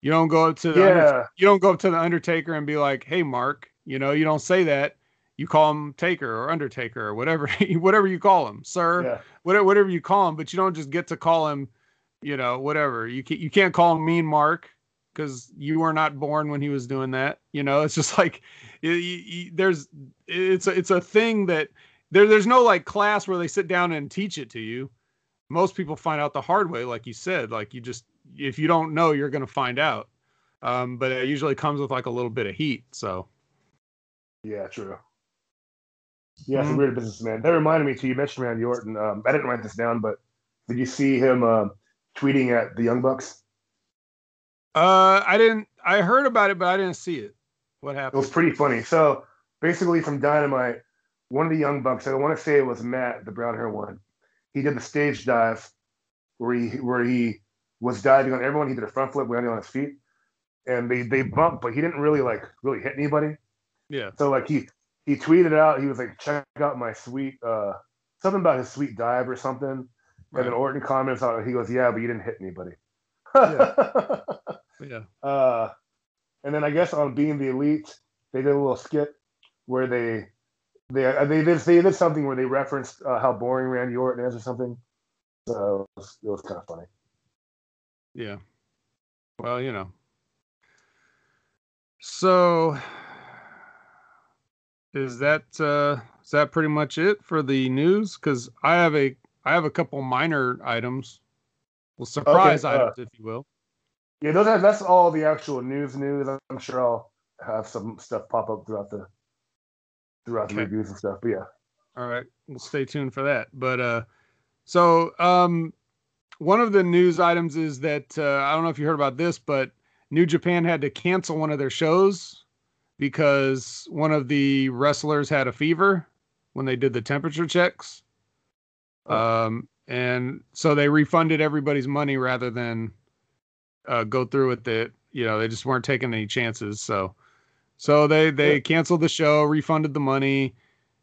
you don't go up to the Yeah, you don't go up to the Undertaker and be like, "Hey, Mark," you know, you don't say that. You call him Taker or Undertaker or whatever, [laughs] whatever you call him, sir, yeah, whatever, whatever you call him. But you don't just get to call him, you know, whatever. You can't, you can't call him Mean Mark because you were not born when he was doing that. You know, [laughs] it's just like you, you, there's it's a, it's a thing that there there's no like class where they sit down and teach it to you. Most people find out the hard way, like you said. Like you just if you don't know, you're gonna find out. Um, but it usually comes with like a little bit of heat. So yeah, true. Yeah, it's a Mhm. weird businessman. That reminded me too. You mentioned Randy Orton. Um, I didn't write this down, but did you see him um, tweeting at the Young Bucks? uh, I didn't. I heard about it, but I didn't see it. What happened? It was pretty funny. So basically, from Dynamite, one of the Young Bucks, I want to say it was Matt, the brown hair one. He did the stage dive where he where he was diving on everyone. He did a front flip landing on his feet, and they they bumped, but he didn't really like really hit anybody. Yeah. So like he he tweeted out, he was like, check out my sweet uh something about his sweet dive or something. And then Orton comments on it. He goes, yeah, but you didn't hit anybody. [laughs] Yeah. uh, and then I guess on being the elite, they did a little skit where they they uh, they did they did something where they referenced uh, how boring Randy Orton is or something. So it was, it was kind of funny. Yeah. Well, you know. So is that uh is that pretty much it for the news? Because I have a I have a couple minor items. Well surprise uh, items, if you will. Yeah, those are, that's all the actual news. News. I'm sure I'll have some stuff pop up throughout the throughout the reviews and stuff. But yeah, All right. We'll stay tuned for that. But uh so um one of the news items is that uh, I don't know if you heard about this, but New Japan had to cancel one of their shows because one of the wrestlers had a fever when they did the temperature checks. Um, and so they refunded everybody's money rather than uh, go through with it. You know, they just weren't taking any chances. So, so they they Yeah. canceled the show, refunded the money,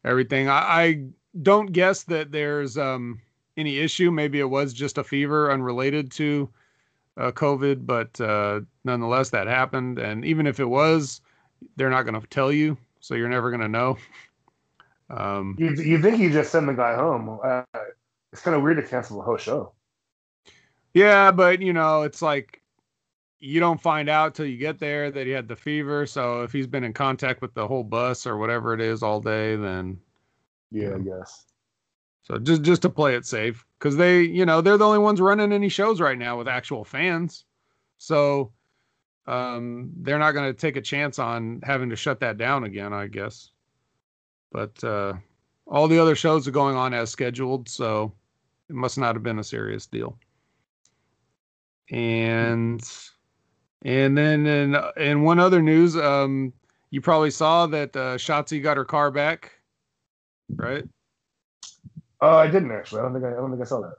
everything. I, I don't guess that there's um any issue. Maybe it was just a fever unrelated to uh, COVID, but uh, nonetheless, that happened. And even if it was, they're not going to tell you, so you're never going to know. [laughs] Um, you you think you just send the guy home? Uh, it's kind of weird to cancel the whole show. yeah, but you know, it's like you don't find out till you get there that he had the fever. So if he's been in contact with the whole bus or whatever it is all day, then Yeah, I guess. So just just to play it safe, because they, you know, they're the only ones running any shows right now with actual fans. So um, they're not going to take a chance on having to shut that down again, I guess. But uh, all the other shows are going on as scheduled, so it must not have been a serious deal. And and then in in one other news, um, you probably saw that uh, Shotzi got her car back, right? Oh, I didn't actually. I don't think I, I don't think I saw that.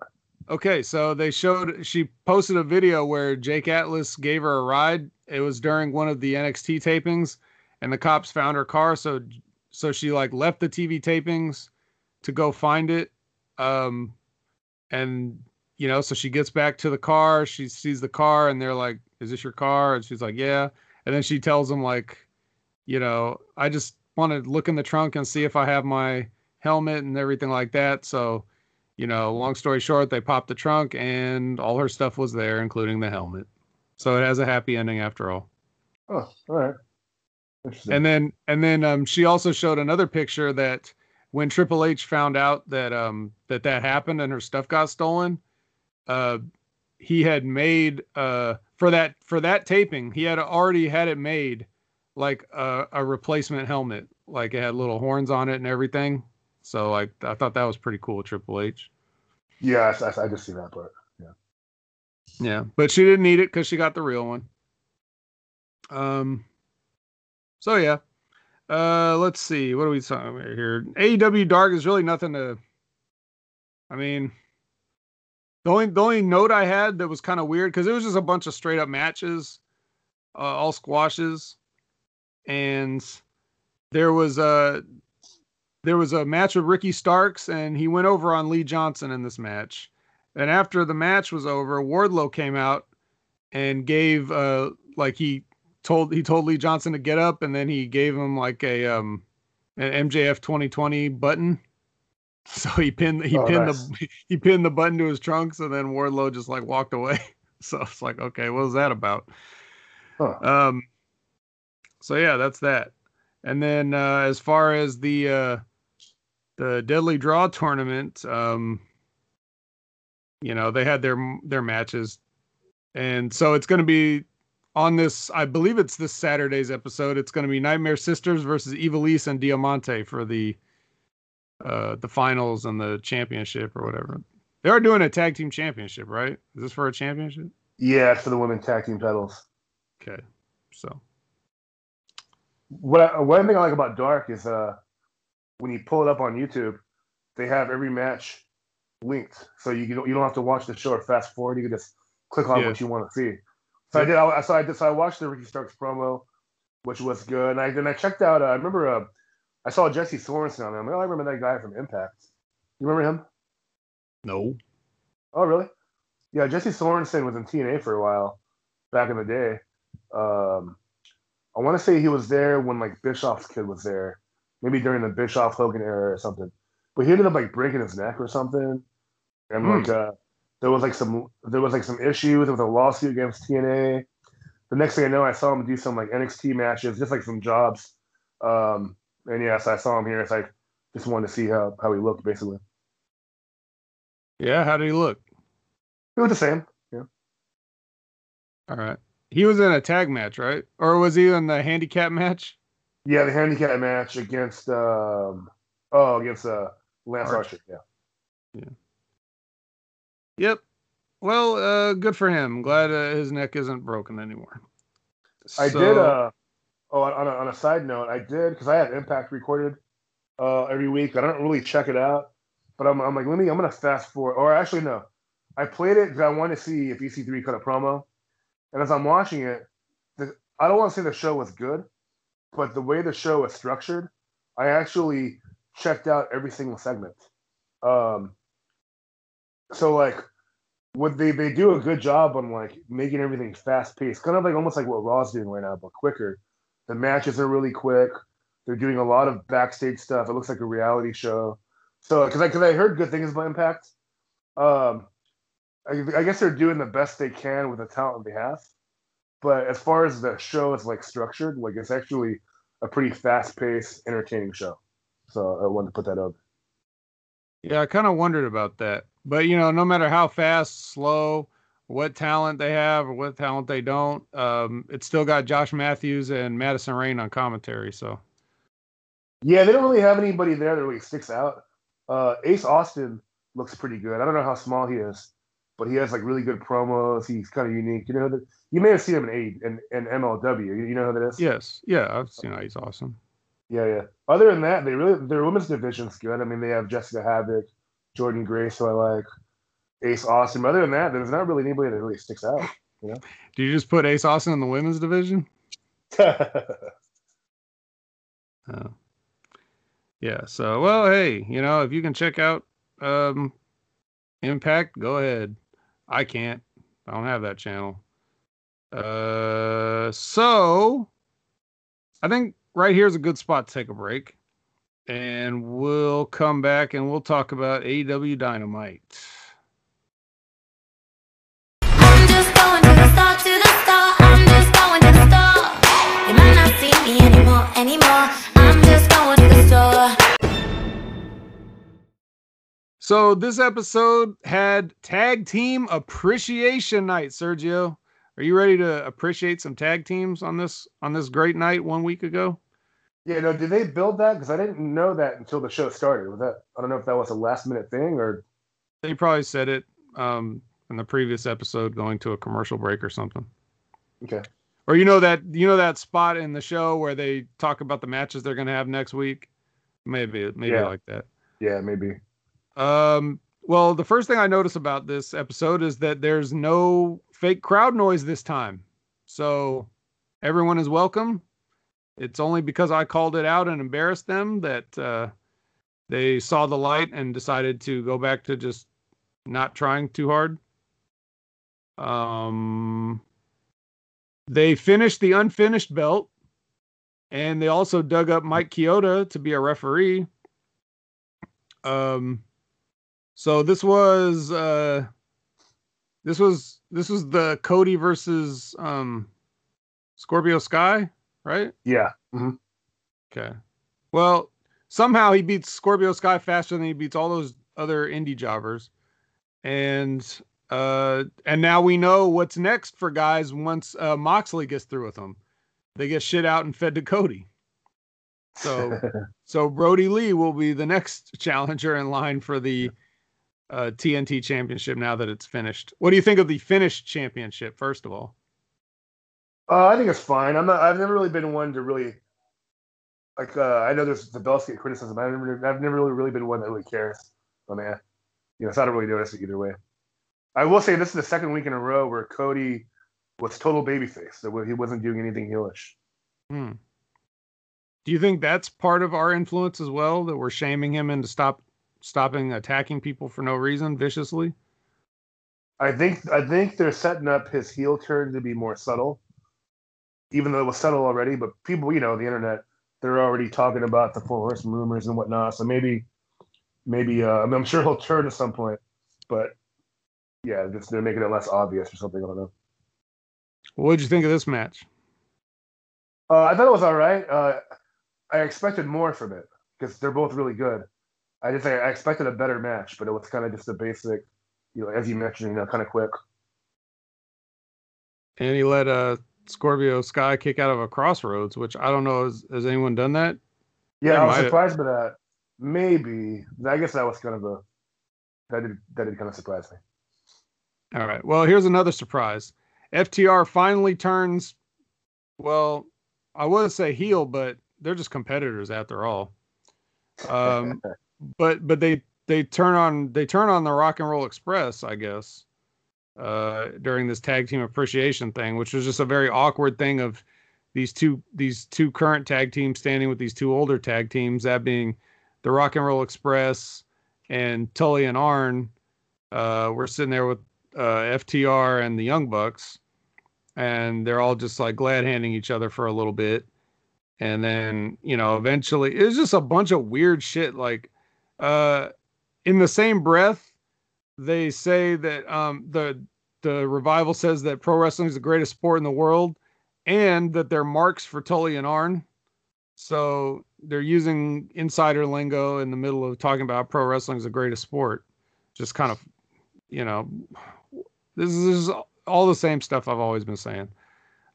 Okay, so they showed she posted a video where Jake Atlas gave her a ride. It was during one of the NXT tapings, and the cops found her car. So so she like left the TV tapings to go find it. Um, and you know, so she gets back to the car. She sees the car, and they're like, "Is this your car?" And she's like, "Yeah." And then she tells them like, you know, I just want to look in the trunk and see if I have my helmet and everything like that. So you know, long story short, they popped the trunk and all her stuff was there, including the helmet. So it has a happy ending after all. Oh, all right. And then and then um, she also showed another picture that when Triple H found out that um, that that happened and her stuff got stolen, uh, he had made uh, for that for that taping he had already had it made like a, a replacement helmet, like it had little horns on it and everything. So like I thought that was pretty cool, Triple H. Yeah, I, I just see that part. Yeah. Yeah, but she didn't need it because she got the real one. Um. So yeah. Uh, let's see. What are we talking about here? AEW Dark is really nothing to. I mean, the only the only note I had that was kind of weird because it was just a bunch of straight up matches, uh, all squashes, and there was a there was a match with Ricky Starks, and he went over on Lee Johnson in this match. And after the match was over, Wardlow came out and gave uh like he told he told Lee Johnson to get up, and then he gave him like a um an MJF 2020 button. [laughs] So he pinned he oh, pinned nice. the [laughs] he pinned the button to his trunks, and then Wardlow just like walked away. [laughs] So it's like, okay, what was that about? Huh. Um. So yeah, that's that. And then uh, as far as the uh, the Deadly Draw tournament, um, you know, they had their their matches, and so it's going to be on this. I believe it's this Saturday's episode. It's going to be Nightmare Sisters versus Ivelisse and Diamante for the uh the finals and the championship or whatever. They are doing a tag team championship, right? Is this for a championship? Yeah, it's for the women tag team titles. Okay, so what I, one thing I like about Dark is uh when you pull it up on YouTube, they have every match linked, so you don't you don't have to watch the show or fast forward. You can just click on yeah. what you want to see. So I did. I, so I did. So I watched the Ricky Starks promo, which was good. And I then I checked out. Uh, I remember uh, I saw Jesse Sorensen on there. I'm like, oh, I remember that guy from Impact. You remember him? No. Oh, really? Yeah, Jesse Sorensen was in TNA for a while back in the day. Um, I want to say he was there when like Bischoff's kid was there maybe during the Bischoff Hogan era or something. But he ended up like breaking his neck or something, and mm. like uh, there was like some there was like some issues with a lawsuit against TNA. The next thing I know, I saw him do some like NXT matches, just like some jobs. Um, and yes, I saw him here. It's like just wanted to see how how he looked, basically. Yeah, how did he look? He was the same. Yeah. All right. He was in a tag match, right? Or was he in the handicap match? Yeah, the handicap match against um oh against uh Lance Archer. Archer. Yeah. Yeah. Yep. Well, uh, good for him. Glad uh, his neck isn't broken anymore. I did. Uh, oh, on a, on a side note, I did because I have Impact recorded uh, every week. I don't really check it out, but I'm, I'm like, let me. I'm gonna fast forward. Or actually, no, I played it because I wanted to see if EC3 cut a promo. And as I'm watching it, the, I don't want to say the show was good, but the way the show was structured, I actually checked out every single segment. Um, so like, would they they do a good job on like making everything fast paced, kind of like almost like what Raw's doing right now, but quicker. The matches are really quick. They're doing a lot of backstage stuff. It looks like a reality show. So because I because I heard good things about Impact. Um, I, I guess they're doing the best they can with the talent they have. But as far as the show is like structured, like it's actually a pretty fast paced, entertaining show. So I wanted to put that up. Yeah, I kind of wondered about that. But you know, no matter how fast, slow, what talent they have or what talent they don't, um, it's still got Josh Matthews and Madison Rayne on commentary. So Yeah, they don't really have anybody there that really sticks out. Uh, Ace Austin looks pretty good. I don't know how small he is, but he has like really good promos. He's kind of unique. You know that you may have seen him in A in, in MLW. You, know who that is? yes, yeah, I've seen He's awesome. Yeah, yeah. Other than that, they really their women's division's good. I mean, they have Jessicka Havok, Jordynne Grace, who I like, Ace Austin. But other than that, there's not really anybody that really sticks out. You know. Do you just put Ace Austin in the women's division? [laughs] Oh. Yeah. So, well, hey, you know, if you can check out um, Impact, go ahead. I can't. I don't have that channel. Uh, so I think right here is a good spot to take a break, and we'll come back and we'll talk about AEW Dynamite. I'm just going to the store, to the store. I'm just going to the store. You might not see me anymore, anymore. I'm just going to the store. So this episode had tag team appreciation night. Sergio, are you ready to appreciate some tag teams on this on this great night one week ago? Yeah, no. Did they build that? Because I didn't know that until the show started. Was that? I don't know if that was a last minute thing or. They probably said it um, in the previous episode, going to a commercial break or something. Okay. Or you know that you know that spot in the show where they talk about the matches they're going to have next week. Maybe maybe Yeah. like that. Yeah, maybe. Um, well, the first thing I notice about this episode is that there's no fake crowd noise this time. So everyone is welcome. It's only because I called it out and embarrassed them that uh, they saw the light and decided to go back to just not trying too hard. Um, they finished the unfinished belt, and they also dug up Mike Chioda to be a referee. Um, so this was uh, this was this was the Cody versus um, Scorpio Sky, right? Yeah. hmm Okay. Well, somehow he beats Scorpio Sky faster than he beats all those other indie jobbers. And uh and now we know what's next for guys once uh Moxley gets through with them. They get shit out and fed to Cody. So [laughs] so Brodie Lee will be the next [laughs] challenger in line for the uh TNT championship now that it's finished. What do you think of the finished championship first of all? Uh, I think it's fine. I'm not. I've never really been one to really like. Uh, I know there's the belts get criticism. I've never. I've never really, really been one that really cares. I mean, you know, so I don't really notice it either way. I will say this is the second week in a row where Cody was total babyface. So he wasn't doing anything heelish. Hmm. Do you think that's part of our influence as well that we're shaming him into stop stopping attacking people for no reason viciously? I think. I think they're setting up his heel turn to be more subtle, even though it was settled already. But people, you know, the internet, they're already talking about the Four Horsemen rumors and whatnot. So maybe, maybe. Uh, I mean, I'm sure he'll turn at some point, but yeah, just they're making it less obvious or something. I don't know. What did you think of this match? Uh, I thought it was all right. Uh, I expected more from it because they're both really good. I just I expected a better match, but it was kind of just a basic, you know, as you mentioned, you know, kind of quick. And he let uh Scorpio Sky kick out of a crossroads, which I don't know has, has anyone done that? Yeah, Yeah, I was might- surprised by that. Maybe I guess that was kind of a that did that did kind of surprise me. All right. Well, here's another surprise. FTR finally turns well, I wouldn't say heel, but they're just competitors after all. Um [laughs] but but they they turn on they turn on the Rock and Roll Express, I guess, uh, during this tag team appreciation thing, which was just a very awkward thing of these two these two current tag teams standing with these two older tag teams, that being the Rock and Roll Express and Tully and Arn. Uh, we're sitting there with uh, FTR and the Young Bucks, and they're all just like glad handing each other for a little bit. And then, you know, eventually it was just a bunch of weird shit. Like, uh, in the same breath, they say that um, the the revival says that pro wrestling is the greatest sport in the world, and that they're marks for Tully and Arn. So they're using insider lingo in the middle of talking about pro wrestling is the greatest sport. Just kind of, you know, this is, all the same stuff I've always been saying.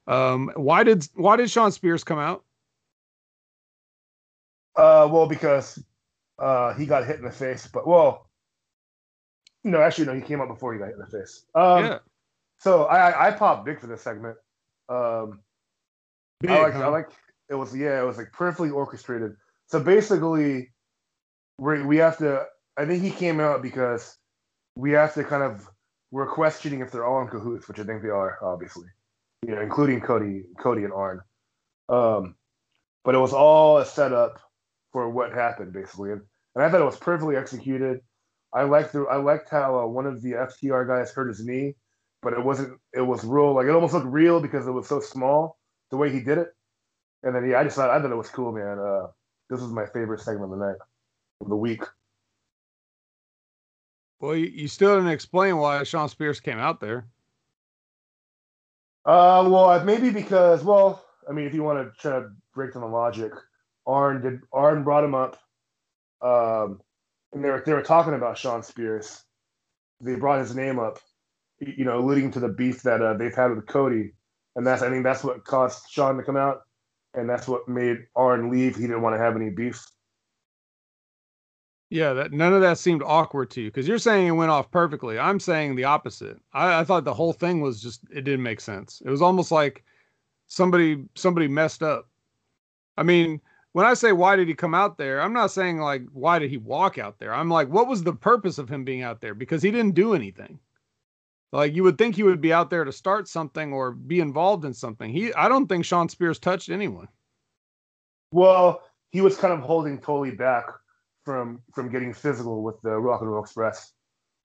Um, why did why did Shawn Spears come out? Uh, well, because uh, he got hit in the face, but well, no, actually, no, he came out before he got hit in the face. Um, yeah, So I I popped big for this segment. Um, big, I like huh? I like it was yeah it was like perfectly orchestrated. So basically, we we have to. I think he came out because we have to kind of we're questioning if they're all in cahoots, which I think they are, obviously. You know, including Cody, Cody and Arn. Um, but it was all a setup for what happened, basically, and, and I thought it was perfectly executed. I liked the I liked how uh, one of the FTR guys hurt his knee, but it wasn't. It was real. Like it almost looked real because it was so small the way he did it. And then yeah, I just thought I thought it was cool, man. Uh, this was my favorite segment of the night, of the week. Well, you, you still didn't explain why Shawn Spears came out there. Uh, well, maybe because well, I mean, if you want to try to break down the logic, Arn did Arn brought him up, um, and they were they were talking about Shawn Spears. They brought his name up, you know, alluding to the beef that uh, they've had with Cody, and that's I think that's what caused Shawn to come out, and that's what made Arn leave. He didn't want to have any beef. Yeah, that none of that seemed awkward to you because you're saying it went off perfectly. I'm saying the opposite. I, I thought the whole thing was just it didn't make sense. It was almost like somebody somebody messed up. I mean, when I say why did he come out there, I'm not saying like why did he walk out there. I'm like, what was the purpose of him being out there? Because he didn't do anything. Like you would think he would be out there to start something or be involved in something. He I don't think Shawn Spears touched anyone. Well, he was kind of holding Tully back from from getting physical with the Rock and Roll Express,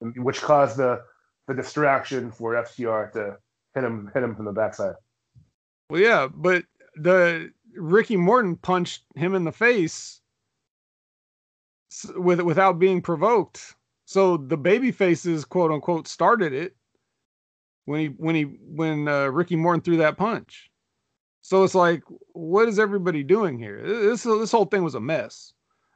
which caused the the distraction for FTR to hit him hit him from the backside. Well, yeah, but the Ricky Morton punched him in the face with without being provoked. So the baby faces, quote unquote, started it when he when he when uh, Ricky Morton threw that punch. So it's like, what is everybody doing here? This this whole thing was a mess.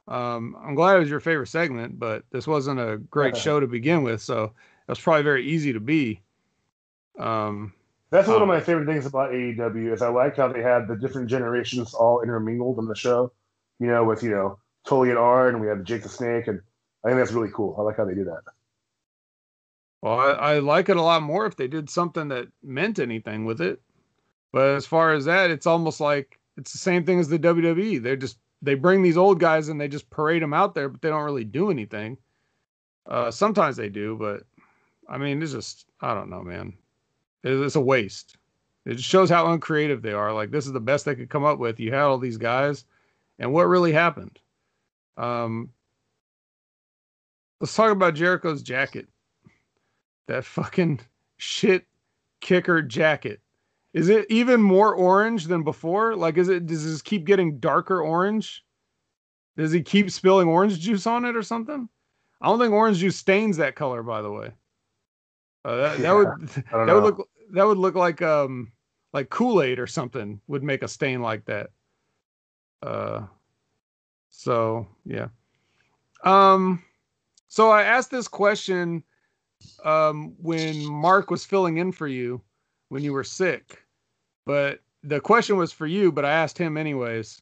Um, I'm glad it was your favorite segment, but this wasn't a great show to begin with, so it was probably very easy to be. Um, That's one Um, of my favorite things about AEW is I like how they had the different generations all intermingled in the show. You know, with you know Tully and Arn, and we had Jake the Snake, and I think that's really cool. I like how they do that. Well, I, I like it a lot more if they did something that meant anything with it. But as far as that, it's almost like it's the same thing as the WWE. They're just they bring these old guys and they just parade them out there, but they don't really do anything. Uh, sometimes they do, but I mean, it's just I don't know, man. It's, a waste. It shows how uncreative they are. Like this is the best they could come up with. You had all these guys, and what really happened? Um, let's talk about Jericho's jacket that fucking shit kicker jacket. Is it even more orange than before? Like, is it does this keep getting darker orange? Does he keep spilling orange juice on it or something? I don't think orange juice stains that color, by the way. Uh, that, that would [laughs] that know. would look that would look like um like Kool Aid or something would make a stain like that. Uh, so yeah. Um, so I asked this question um when Mark was filling in for you when you were sick, but the question was for you, but I asked him anyways.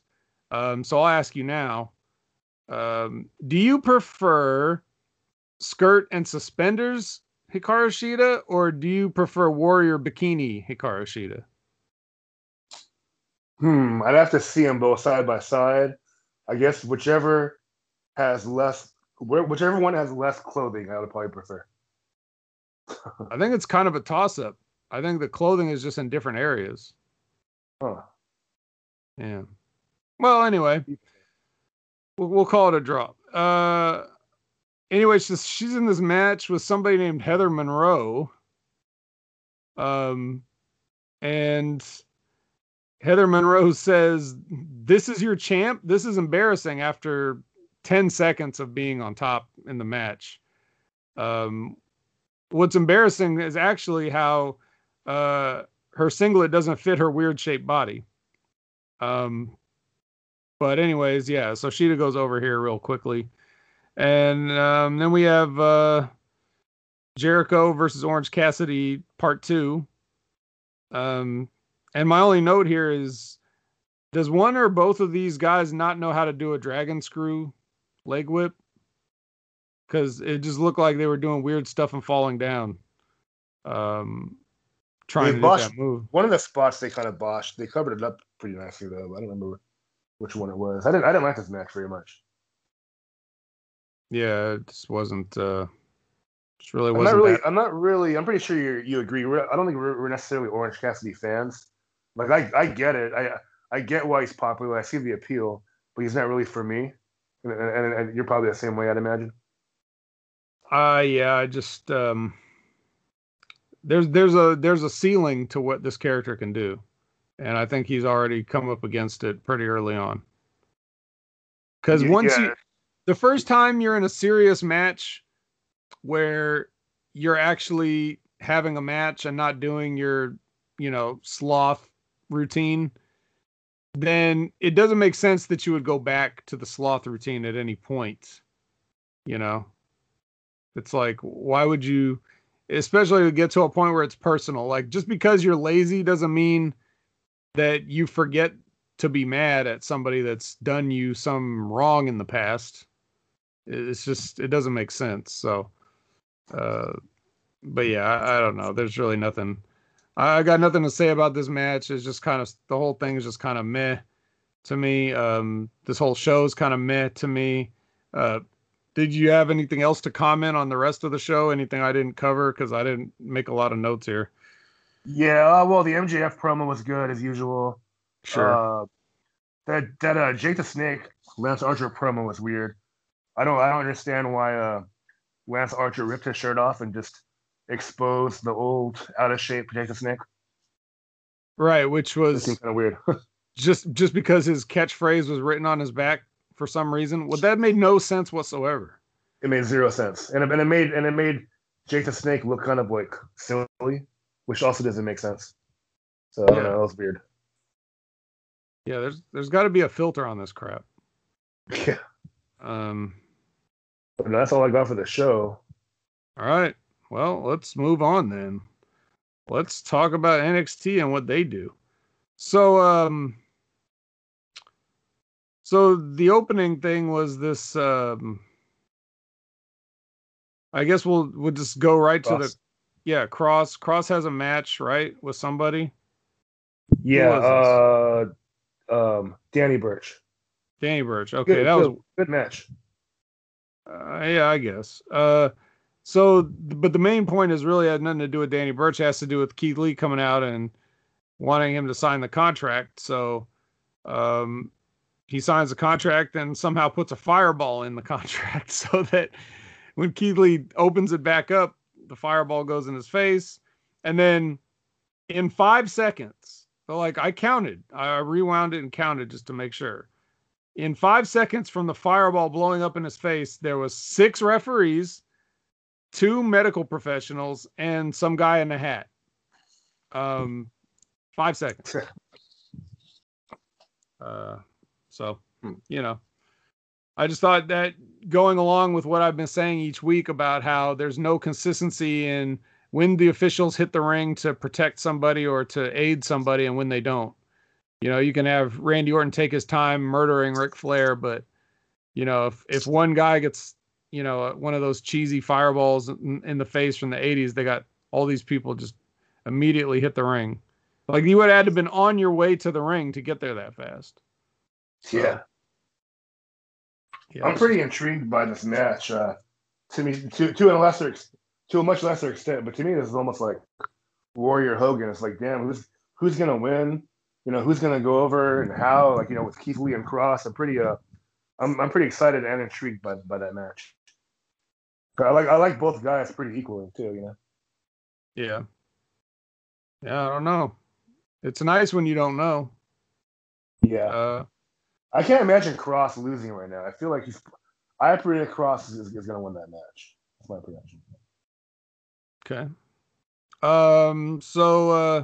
Um, so I'll ask you now. Um, do you prefer skirt and suspenders Hikaru Shida, or do you prefer warrior bikini Hikaru Shida? Hmm, I'd have to see them both side by side. I guess whichever has less, whichever one has less clothing, I would probably prefer. I think it's kind of a toss up. I think the clothing is just in different areas. Huh. Yeah. Well, anyway, we'll, we'll call it a draw. Uh, anyway, she's she's in this match with somebody named Heather Monroe. Um, and Heather Monroe says, "This is your champ. This is embarrassing." After ten seconds of being on top in the match, um, what's embarrassing is actually how uh, her singlet doesn't fit her weird shaped body. Um, But anyways, yeah. So Shida goes over here real quickly, and um, then we have uh, Jericho versus Orange Cassidy Part Two. Um, and my only note here is, does one or both of these guys not know how to do a dragon screw leg whip? Because it just looked like they were doing weird stuff and falling down. Um, trying They to botched- that move. One of the spots they kind of botched. They covered it up pretty nicely though. I don't remember which one it was. I didn't. I didn't like this match very much. Yeah, it just wasn't. Uh, just really wasn't. I'm wasn't. really. that- I'm not really. I'm pretty sure you you agree. We're, I don't think we're, we're necessarily Orange Cassidy fans. Like I I get it. I I get why he's popular. I see the appeal, but he's not really for me. And, and, and you're probably the same way, I'd imagine. Uh yeah, I just um there's there's a there's a ceiling to what this character can do. And I think he's already come up against it pretty early on. Cuz once yeah. you the first time you're in a serious match where you're actually having a match and not doing your, you know, sloth routine, then it doesn't make sense that you would go back to the sloth routine at any point. You know? It's like, why would you, especially get to a point where it's personal? Like, just because you're lazy doesn't mean that you forget to be mad at somebody that's done you some wrong in the past. It's just, it doesn't make sense. So, uh, but yeah, I, I don't know. There's really nothing. I, I got nothing to say about this match. It's just kind of the whole thing is just kind of meh to me. Um, this whole show is kind of meh to me. Uh, did you have anything else to comment on the rest of the show? Anything I didn't cover because I didn't make a lot of notes here. Yeah. Uh, well, the MJF promo was good as usual. Sure. Uh, that that uh, Jake the Snake Lance Archer promo was weird. I don't I don't understand why uh, Lance Archer ripped his shirt off and just exposed the old out of shape Jake the Snake. right, which was kind of weird. [laughs] just just because his catchphrase was written on his back for some reason. Well, that made no sense whatsoever. it made zero sense, and it, and it made and it made Jake the Snake look kind of like silly, which also doesn't make sense. So I don't know, that was weird. Yeah, there's there's got to be a filter on this crap. [laughs] Yeah, Um, but that's all I got for the show. all right, well, let's move on then. Let's talk about NXT and what they do. So, um, so the opening thing was this. Um, I guess we'll we'll just go right to the yeah Kross. Kross has a match right with somebody. Yeah, uh, um, Danny Burch. Danny Burch. Okay, Good, that was good, good match. Uh, yeah, I guess. Uh, so, but the main point is really had nothing to do with Danny Burch. It has to do with Keith Lee coming out and wanting him to sign the contract. So, um, he signs the contract and somehow puts a fireball in the [laughs] contract [laughs] so that when Keith Lee opens it back up, the fireball goes in his face. And then in five seconds, so like I counted, I rewound it and counted just to make sure in five seconds from the fireball blowing up in his face, there was six referees, two medical professionals, and some guy in a hat. Um, five seconds. Uh, so you know, I just thought that going along with what I've been saying each week about how there's no consistency in when the officials hit the ring to protect somebody or to aid somebody and when they don't. You know, you can have Randy Orton take his time murdering Ric Flair, but you know, if if one guy gets, you know, one of those cheesy fireballs in, in the face from the '80s, they got all these people just immediately hit the ring. Like you would have had to have been on your way to the ring to get there that fast. Yeah. Yeah, I'm pretty intrigued by this match. Uh, to me, to to a lesser, to a much lesser extent, but to me, this is almost like Warrior Hogan. It's like, damn, who's who's gonna win? You know, who's gonna go over and how? Like, you know, with Keith Lee and Kross, I'm pretty uh, I'm I'm pretty excited and intrigued by by that match. but I like I like both guys pretty equally too. You know. Yeah. Yeah, I don't know. It's nice when you don't know. Yeah. Uh, I can't imagine Kross losing right now. I feel like he's. I predict Kross is, is going to win that match. That's my prediction. okay. Um, so uh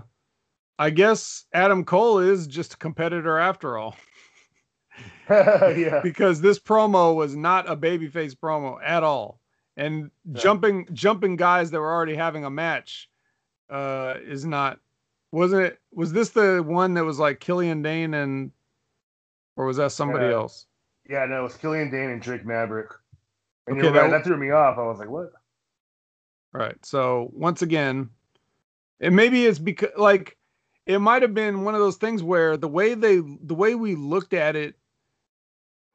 I guess Adam Cole is just a competitor after all. [laughs] yeah. [laughs] because this promo was not a babyface promo at all. And Yeah. jumping jumping guys that were already having a match uh is not wasn't it was this the one that was like Killian Dain and or was that somebody Yeah. else? Yeah, no, it was Killian Dain and Drake Maverick. And Okay, you're right, that- that threw me off. I was like, what? Right. So once again, and maybe it's because like it might have been one of those things where the way they the way we looked at it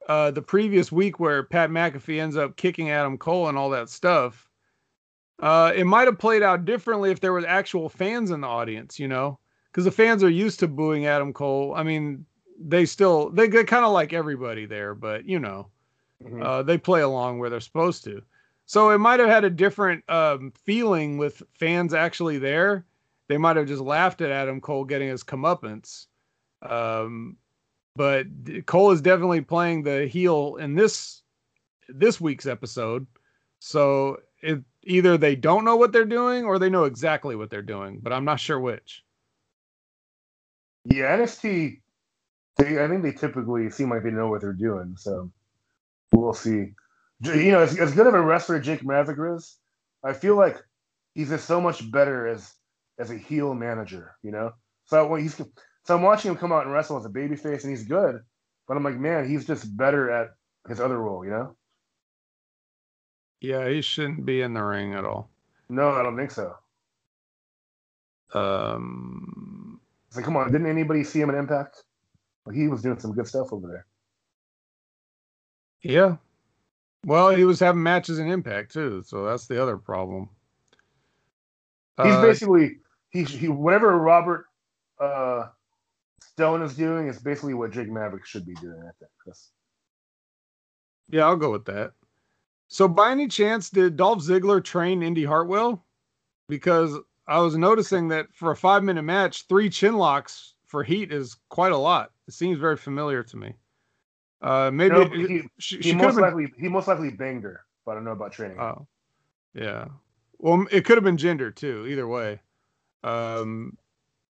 uh the previous week where Pat McAfee ends up kicking Adam Cole and all that stuff, uh it might have played out differently if there was actual fans in the audience, you know? Because the fans are used to booing Adam Cole. I mean, they still they get kind of like everybody there, but you know Mhm. uh, they play along where they're supposed to. So it might have had a different um, feeling with fans actually there. They might have just laughed at Adam Cole getting his comeuppance. Um, but Cole is definitely playing the heel in this this week's episode. So it either they don't know what they're doing or they know exactly what they're doing, but I'm not sure which. Yeah, NXT. They, I think they typically seem like they know what they're doing. So we'll see. You know, as, as good of a wrestler Jake Maverick is, I feel like he's just so much better as as a heel manager. You know, so when he's so I'm watching him come out and wrestle as a babyface, and he's good. But I'm like, man, he's just better at his other role. You know? Yeah, he shouldn't be in the ring at all. No, I don't think so. Um, It's like, come on, didn't anybody see him in Impact? Like, he was doing some good stuff over there. Yeah. Well, he was having matches in Impact too, so that's the other problem. He's Uh, basically he he whatever Robert uh, Stone is doing is basically what Jake Maverick should be doing. I think. 'cause- yeah, I'll go with that. So, by any chance, did Dolph Ziggler train Indi Hartwell? Because I was noticing that for a five-minute match, three chin locks for Heat is quite a lot. It seems very familiar to me. Uh, maybe No, it- he, she, he she most been. likely he most likely banged her, but I don't know about training. Oh, yeah. Well, it could have been gender too. Either way, um,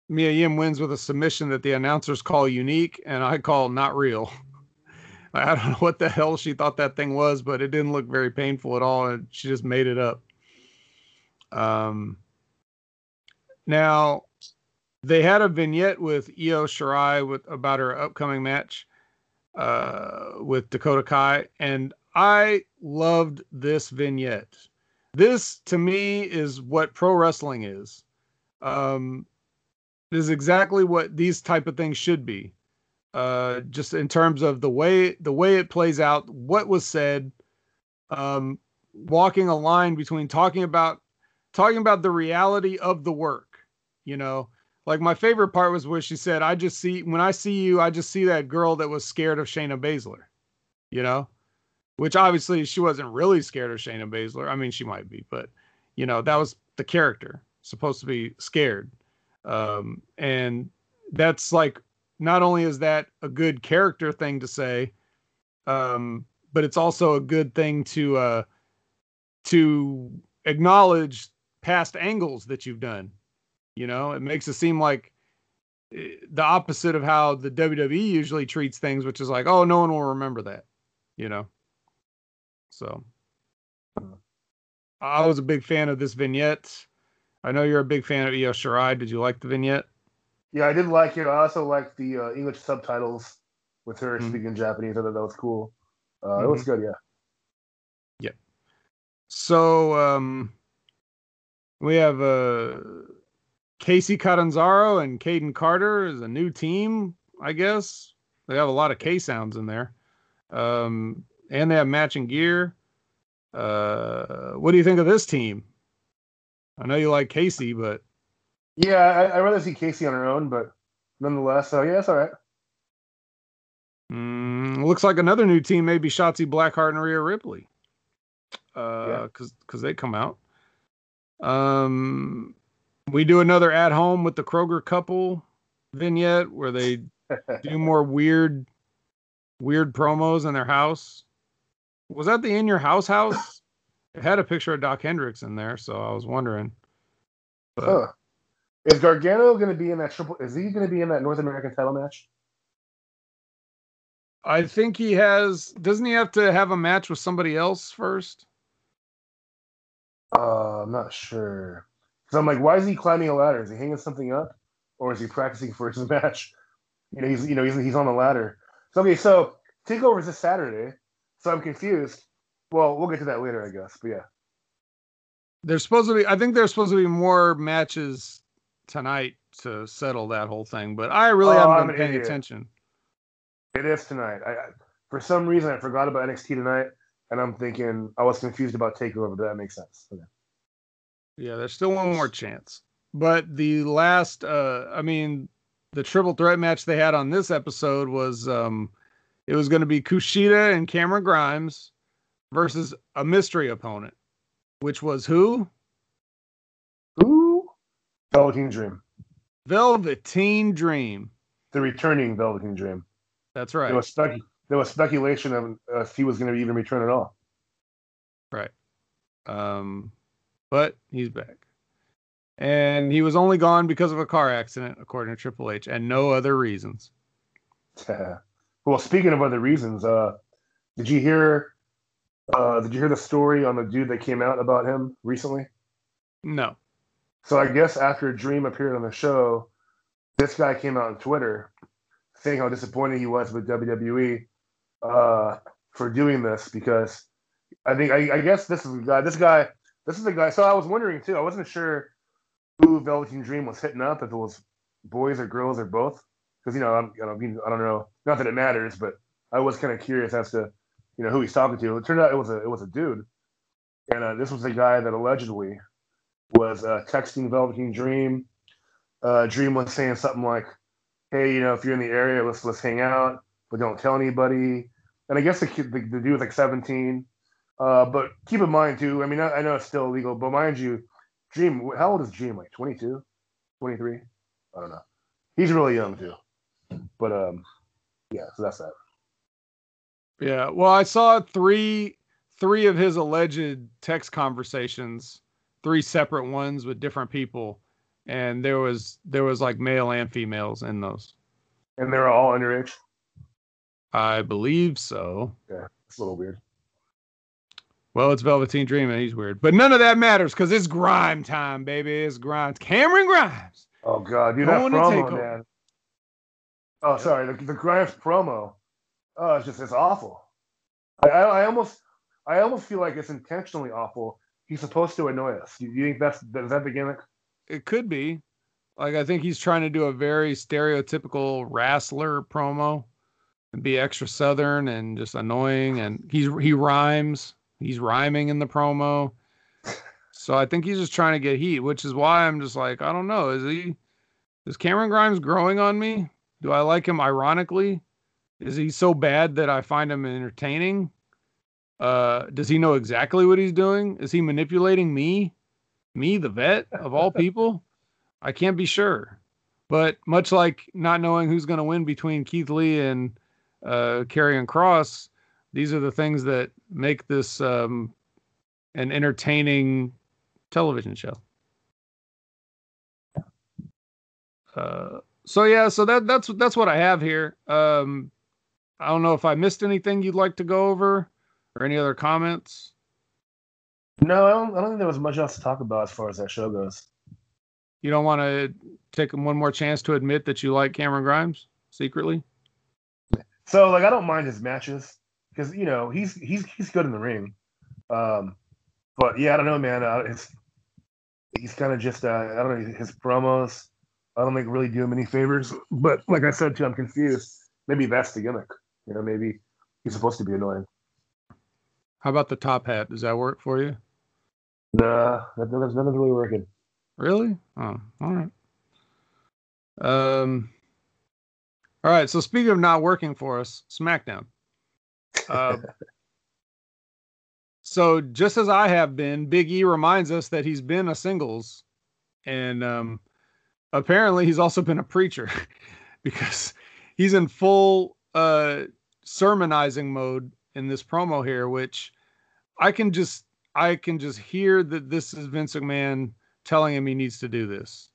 Mia Yim wins with a submission that the announcers call unique, and I call not real. [laughs] I don't know what the hell she thought that thing was, but it didn't look very painful at all, and she just made it up. Um, now they had a vignette with Io Shirai with about her upcoming match uh, with Dakota Kai, and I loved this vignette. This to me is what pro wrestling is. Um, this is exactly what these type of things should be. Uh, just in terms of the way the way it plays out, what was said, um, walking a line between talking about talking about the reality of the work. You know, like my favorite part was where she said, "I just see when I see you, I just see that girl that was scared of Shayna Baszler." You know, which obviously she wasn't really scared of Shayna Baszler. I mean, she might be, but you know, that was the character supposed to be scared. Um, and that's like, not only is that a good character thing to say, um, but it's also a good thing to, uh, to acknowledge past angles that you've done. You know, it makes it seem like eh, the opposite of how the WWE usually treats things, which is like, oh, no one will remember that, you know. So I was a big fan of this vignette. I know you're a big fan of Io Shirai. Did you like the vignette? Yeah, I did like it. I also liked the uh, English subtitles with her Mhm. speaking Japanese. I thought that was cool. Uh, It was Mm-hmm. good, yeah. Yeah. So um, we have uh, Kacy Catanzaro and Kayden Carter is a new team, I guess. They have a lot of K sounds in there. Um, and they have matching gear. Uh, what do you think of this team? I know you like Kacy, but Yeah, I, I'd rather see Kacy on her own, but nonetheless, so yeah, it's all right. Mm, looks like another new team may be Shotzi Blackheart and Rhea Ripley. Uh, Yeah. cause, cause they come out. Um, we do another at home with the Kroger couple vignette where they [laughs] do more weird, weird promos in their house. Was that the in your house house? It had a picture of Doc Hendrix in there, so I was wondering. But Huh. Is Gargano going to be in that triple? Is he going to be in that North American title match? I think he has. Doesn't he have to have a match with somebody else first? Uh, I'm not sure. So I'm like, why is he climbing a ladder? Is he hanging something up, or is he practicing for his [laughs] match? You know, he's you know he's he's on the ladder. So okay, so takeover is this Saturday. So I'm confused. Well, we'll get to that later, I guess. But yeah, There's supposed to be. I think there's supposed to be more matches tonight to settle that whole thing. But I really Oh, haven't I'm been paying idiot. attention. it is tonight. I, I for some reason I forgot about NXT tonight, and I'm thinking I was confused about takeover, but that makes sense. Okay. Yeah, there's still one more chance. But the last, uh, I mean, the triple threat match they had on this episode was, um, it was going to be Kushida and Cameron Grimes versus a mystery opponent, which was who? Who? Velveteen Dream, Velveteen Dream. the returning Velveteen Dream. That's right. There was spec- there was speculation of uh, if he was going to even return at all. Right. Um, but he's back. And he was only gone because of a car accident, according to Triple H, and no other reasons. [laughs] well, speaking of other reasons, uh, did you hear? Uh, did you hear the story on the dude that came out about him recently? No. So I guess after Dream appeared on the show, this guy came out on Twitter saying how disappointed he was with WWE uh, for doing this because I think I, I guess this is the guy. This guy. This is the guy. So I was wondering too. I wasn't sure who Velveteen Dream was hitting up, if it was boys or girls or both. Because you know, I'm, I don't, I don't know. Not that it matters, but I was kind of curious as to you know who he's talking to. It turned out it was a it was a dude, and uh, this was the guy that allegedly was uh, texting Velveteen Dream. Uh, Dream was saying something like, "Hey, you know, if you're in the area, let's let's hang out, but don't tell anybody." And I guess the kid, the, the dude was like 17. Uh, but keep in mind too. I mean, I, I know it's still illegal, but mind you, Dream. How old is Dream? Like 22, 23? I don't know. He's really young too. But um, yeah. So that's that. Yeah. Well, I saw three three of his alleged text conversations, three separate ones with different people, and there was there was like male and females in those. And they're all underage. I believe so. Yeah, it's a little weird. Well, it's Velveteen Dream and he's weird. But none of that matters because it's grime time, baby. It's grime. Cameron Grimes. Oh god, Going to promo, man. Oh, sorry, the, the Grimes promo. Oh, it's just it's awful. I, I, I almost, I almost feel like it's intentionally awful. He's supposed to annoy us. You, you think that's is that the gimmick? It could be. Like I think he's trying to do a very stereotypical wrestler promo and be extra southern and just annoying and he's he rhymes. He's rhyming in the promo. So I think he's just trying to get heat, which is why I'm just like, I don't know. Is he is Cameron Grimes growing on me? Do I like him ironically? Is he so bad that I find him entertaining? Uh, does he know exactly what he's doing? Is he manipulating me? Me, the vet of all [laughs] people? I can't be sure. But much like not knowing who's going to win between Keith Lee and uh, Karrion Kross, these are the things that make this um, an entertaining television show. Uh, so yeah, so that that's that's what I have here. Um, I don't know if I missed anything you'd like to go over or any other comments. No, I don't, I don't think there was much else to talk about as far as that show goes. You don't want to take one more chance to admit that you like Cameron Grimes secretly? So like, I don't mind his matches because you know he's he's he's good in the ring. Um, but yeah, I don't know, man. Uh, it's he's kind of just uh, I don't know his promos. I don't think really do him any favors. But like I said too, I'm confused. Maybe that's the gimmick. You know, maybe he's supposed to be annoying. How about the top hat? Does that work for you? Nah, that, that's nothing's really working. Really? Oh, all right. Um. All right. So speaking of not working for us, SmackDown. Uh, [laughs] so just as I have been, Big E reminds us that he's been a singles, and um, apparently he's also been a preacher [laughs] because he's in full uh, sermonizing mode in this promo here, which I can just I can just hear that this is Vince McMahon telling him he needs to do this.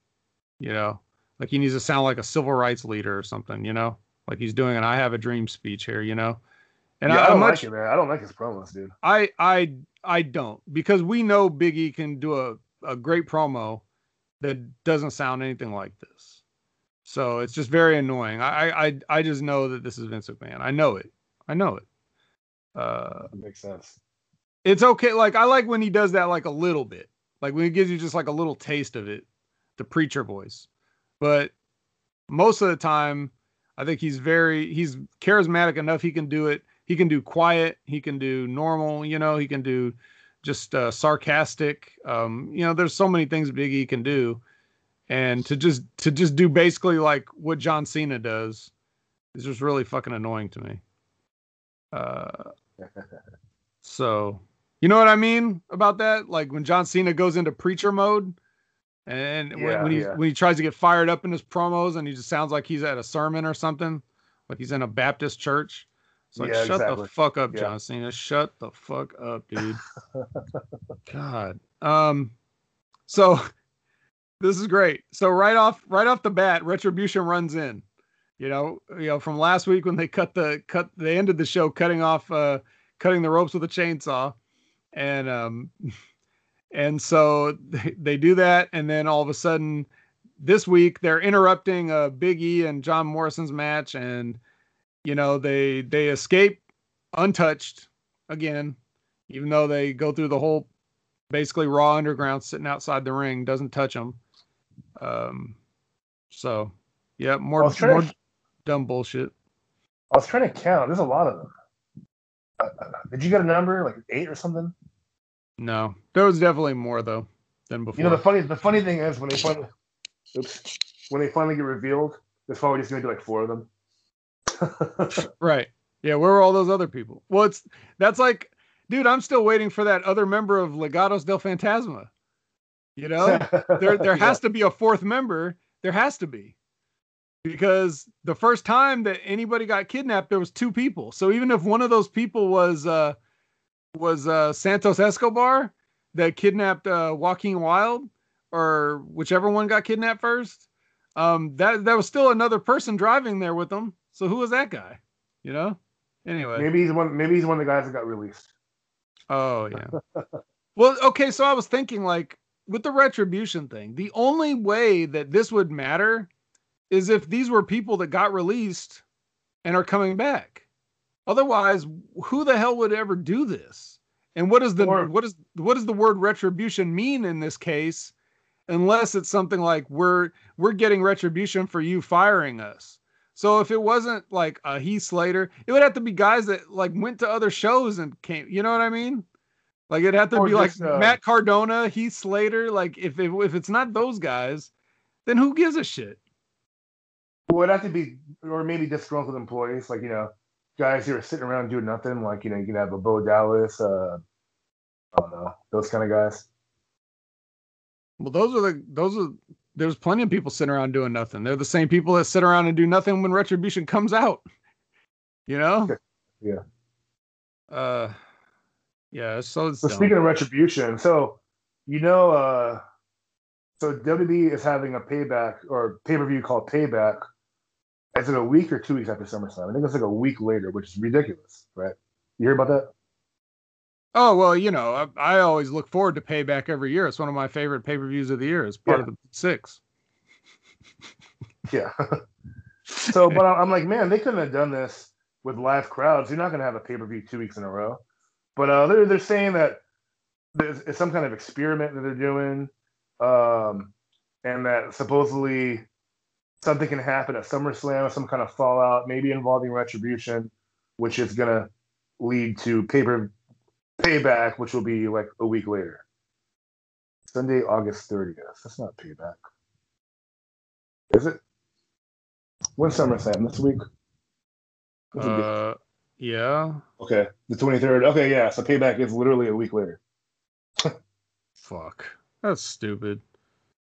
You know, like he needs to sound like a civil rights leader or something. You know, like he's doing an "I Have a Dream" speech here, you know. And yeah, I, I don't much, like it, man. I don't like his promos, dude. I I I don't because we know Big E can do a, a great promo that doesn't sound anything like this. So it's just very annoying. I I I just know that this is Vince McMahon. I know it. I know it. Uh It makes sense. it's okay. Like I like when he does that like a little bit. Like when he gives you just like a little taste of it, the preacher voice. But most of the time, I think he's very he's charismatic enough. He can do it. He can do quiet. He can do normal. You know, he can do just uh, sarcastic. Um, you know, there's so many things Big E can do, and to just to just do basically like what John Cena does is just really fucking annoying to me. Uh, [laughs] so you know what I mean about that? Like when John Cena goes into preacher mode, and when, Yeah, when he yeah. when he tries to get fired up in his promos, and he just sounds like he's at a sermon or something, like he's in a Baptist church. It's like Yeah, shut the fuck up. John Cena. Shut the fuck up, dude. [laughs] God. Um. So this is great. So right off right off the bat, Retribution runs in. You know, you know, from last week when they cut the cut they ended the show cutting off uh cutting the ropes with a chainsaw. And um [laughs] and so they, they do that and then all of a sudden this week they're interrupting uh Big E and John Morrison's match and you know they they escape untouched again even though they go through the whole basically raw underground sitting outside the ring doesn't touch them um so yeah more, I was trying more to- dumb bullshit I was trying to count. There's a lot of them. Uh, uh, did you get a number like eight or something? no there was definitely more though than before You know the funny the funny thing is when they finally oops when they finally get revealed, there's probably just gonna be like four of them. [laughs] Right. Yeah, where were all those other people? Well, it's that's like, dude, I'm still waiting for that other member of Legados del Fantasma. You know, there there [laughs] has to be a fourth member. There has to be. Because the first time that anybody got kidnapped, there was two people. So even if one of those people was uh was uh Santos Escobar that kidnapped uh Joaquin Wilde or whichever one got kidnapped first, um that that was still another person driving there with them. So who was that guy? You know? Anyway. maybe he's one. Maybe he's one of the guys that got released. Oh yeah. [laughs] well, okay, so I was thinking like with the retribution thing, the only way that this would matter is if these were people that got released and are coming back. Otherwise, who the hell would ever do this? And what is the Or- what is what does the word retribution mean in this case? Unless it's something like we're we're getting retribution for you firing us. So if it wasn't like a Heath Slater, it would have to be guys that like went to other shows and came. You know what I mean? Like it'd have to Or be like uh, Matt Cardona, Heath Slater. Like if if if it's not those guys, then who gives a shit? Well, it'd have to be, or maybe disgruntled employees, like you know, guys who are sitting around doing nothing. Like you know, you can have a Bo Dallas, uh, I don't know, those kind of guys. Well, those are the those are there's plenty of people sitting around doing nothing. They're the same people that sit around and do nothing when retribution comes out. You know? [laughs] Yeah. Uh yeah, so it's So speaking of retribution, so you know, uh, so WWE is having a payback or pay per view called Payback. Is it a week or two weeks after SummerSlam? I think it's like a week later, which is ridiculous, right? You hear about that? Oh well, you know, I, I always look forward to Payback every year. It's one of my favorite pay per views of the year. It's part Yeah. of the six. [laughs] Yeah. so, but I'm like, man, they couldn't have done this with live crowds. You're not going to have a pay per view two weeks in a row. But uh, they're they're saying that there's it's some kind of experiment that they're doing, um, and that supposedly something can happen at SummerSlam, or some kind of fallout, maybe involving retribution, which is going to lead to paper payback, which will be like a week later. Sunday, August 30th. That's not payback. Is it? When's SummerSlam? This week? Uh yeah. okay, the 23rd. Okay, yeah. So payback is literally a week later. [laughs] Fuck. That's stupid.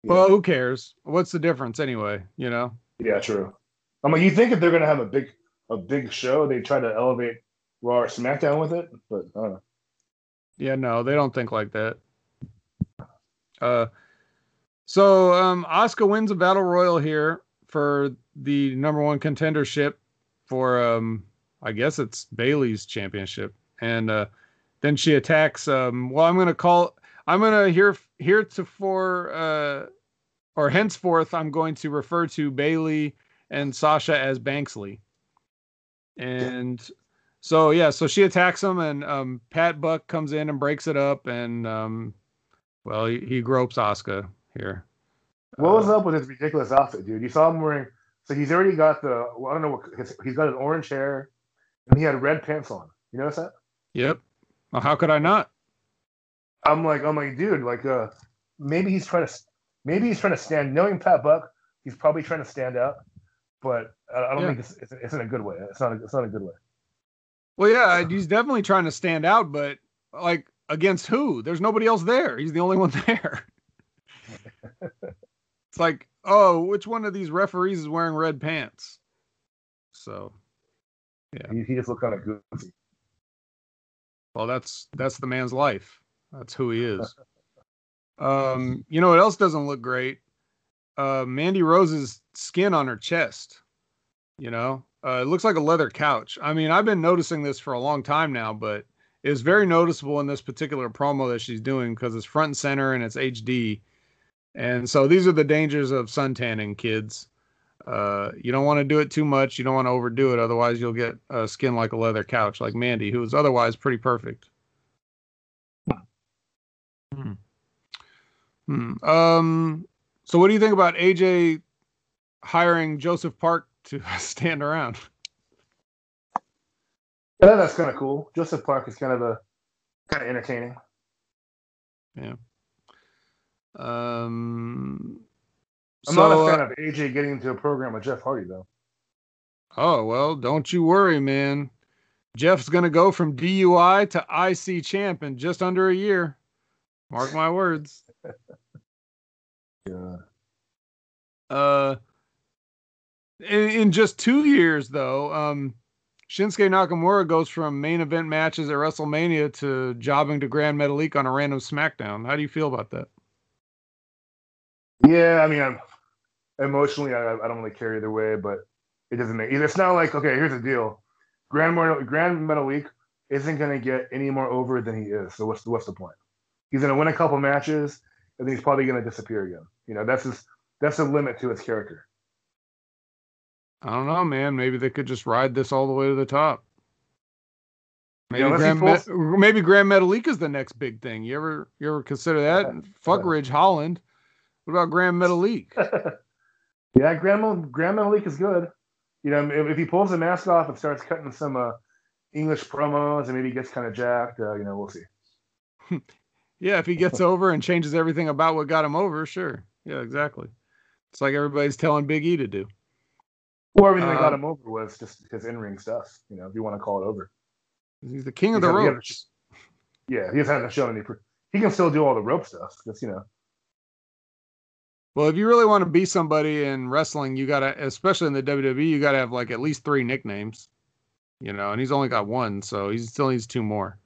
Yeah. Well, who cares? What's the difference anyway? You know? Yeah, true. I mean, you think if they're gonna have a big a big show, they try to elevate Raw or SmackDown with it, but I don't know. Yeah, no, they don't think like that. Uh, so um, Asuka wins a battle royal here for the number one contendership for um I guess it's Bayley's championship. And uh then she attacks um well I'm gonna call I'm gonna here heretofore uh or henceforth I'm going to refer to Bailey and Sasha as Banksley. And so yeah, so she attacks him and um Pat Buck comes in and breaks it up and um well he, he gropes Asuka here. What was Uh, up with his ridiculous outfit, dude? You saw him wearing. So he's already got the. Well, I don't know what. His, he's got an orange hair, and he had red pants on. You notice that? Yep. Well, how could I not? I'm like, I'm like, dude, like, uh, maybe he's trying to, maybe he's trying to stand. Knowing Pat Buck, he's probably trying to stand out, but I, I don't Yeah. think it's, it's, it's in a good way. It's not. A, it's not a good way. Well, yeah, he's definitely trying to stand out, but like against who? There's nobody else there. He's the only one [laughs] there. it's like, oh, which one of these referees is wearing red pants? So, Yeah. He, he just looked kind of goofy. well, that's that's the man's life. That's who he is. [laughs] Um, you know what else doesn't look great? Uh, Mandy Rose's skin on her chest. You know, uh, it looks like a leather couch. I mean, I've been noticing this for a long time now, but it's very noticeable in this particular promo that she's doing because it's front and center and it's HD. And so these are the dangers of sun tanning, kids. Uh, you don't want to do it too much. You don't want to overdo it. Otherwise, you'll get a skin like a leather couch, like Mandy, who is otherwise pretty perfect. Hmm. Hmm. Um. So, what do you think about AJ hiring Joseph Park to [laughs] stand around? Yeah, that's kind of cool. Joseph Park is kind of a kind of entertaining. Yeah. Um. I'm so, not a uh, fan of AJ getting into a program with Jeff Hardy though. Oh, well, don't you worry, man. Jeff's going to go from DUI to IC champ in just under a year. Mark my words. [laughs] Yeah. Uh, in, in just two years, though, um, Shinsuke Nakamura goes from main event matches at WrestleMania to jobbing to Grand Metalik on a random SmackDown. How do you feel about that? Yeah, I mean, I'm emotionally, I, I don't really care either way, but it doesn't make. It's not like okay, here's the deal: Grand Mar- Grand Metalik isn't going to get any more over than he is. So what's the, what's the point? He's going to win a couple matches, and then he's probably going to disappear again. You know, that's his that's the limit to his character. I don't know, man. Maybe they could just ride this all the way to the top. Maybe Yeah, Grand Met- maybe Grand Metalik is the next big thing. You ever you ever consider that? Yeah. Fuck. Ridge Holland. What about Grand Metalik? [laughs] yeah, Grand Mal- Grand Metalik is good. You know, if, if he pulls the mask off and starts cutting some uh, English promos and maybe gets kind of jacked, uh, you know, we'll see. [laughs] yeah, if he gets [laughs] over and changes everything about what got him over, sure. Yeah, exactly. It's like everybody's telling Big E to do. Or everything that got Um, him over was just his in-ring stuff. You know, if you want to call it over. He's the king of the Because had- ropes. [laughs] Yeah, he hasn't shown any. He can still do all the rope stuff. Just you know. Well, if you really want to be somebody in wrestling, you gotta, especially in the WWE, you gotta have like at least three nicknames. You know, and he's only got one, so he still needs two more.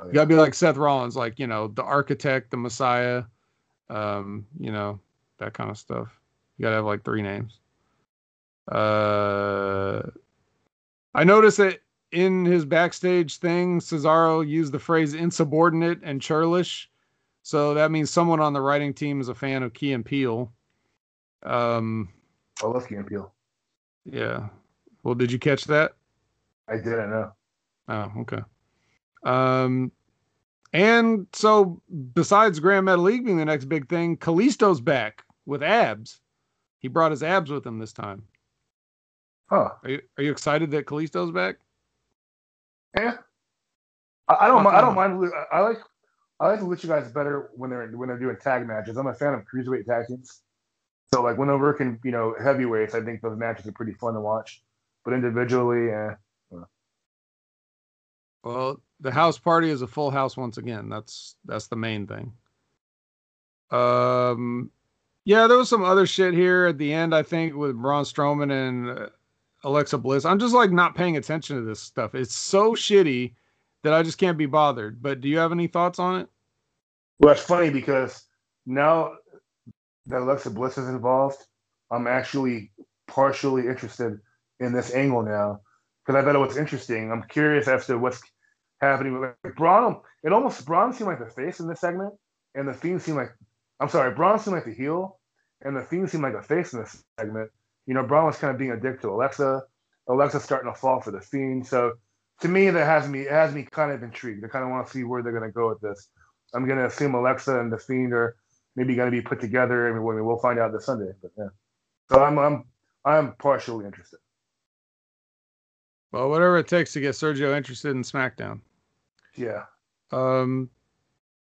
Oh, You gotta be like Seth Rollins, like you know, the Architect, the Messiah, um, you know, that kind of stuff. You gotta have like three names. Uh, I noticed that in his backstage thing, Cesaro used the phrase insubordinate and churlish. So that means someone on the writing team is a fan of Key and Peele. Um, I love Key and Peele. yeah. Well, did you catch that? I didn't know. Oh, okay. Um, and so besides Grand Metalik being the next big thing, Kalisto's back with abs. He brought his abs with him this time. Huh? Are you, are you excited that Kalisto's back? Yeah. I, I don't. I don't mind. I like. I like the Lucha guys better when they're when they're doing tag matches. I'm a fan of cruiserweight tag teams. So like when they're working, you know, heavyweights, I think those matches are pretty fun to watch. But individually, eh. Well, the house party is a full house once again. That's that's the main thing. Um, yeah, there was some other shit here at the end. I think with Braun Strowman and uh, Alexa Bliss. I'm just like not paying attention to this stuff. It's so shitty that I just can't be bothered. But do you have any thoughts on it? Well, it's funny because now that Alexa Bliss is involved, I'm actually partially interested in this angle now because I thought it was interesting. I'm curious as to what's happening with like, Braun. It almost Braun seemed like the face in this segment, and the Fiend seemed like I'm sorry, Braun seemed like the heel, and the Fiend seemed like the face in this segment. You know, Braun was kind of being a dick to Alexa. Alexa's starting to fall for the Fiend. So to me, that has me has me kind of intrigued. I kind of want to see where they're going to go with this. I'm going to assume Alexa and the Fiend are maybe going to be put together. I mean, we'll find out this Sunday. But yeah, so I'm I'm I'm partially interested. Well, whatever it takes to get Sergio interested in SmackDown. Yeah. Um,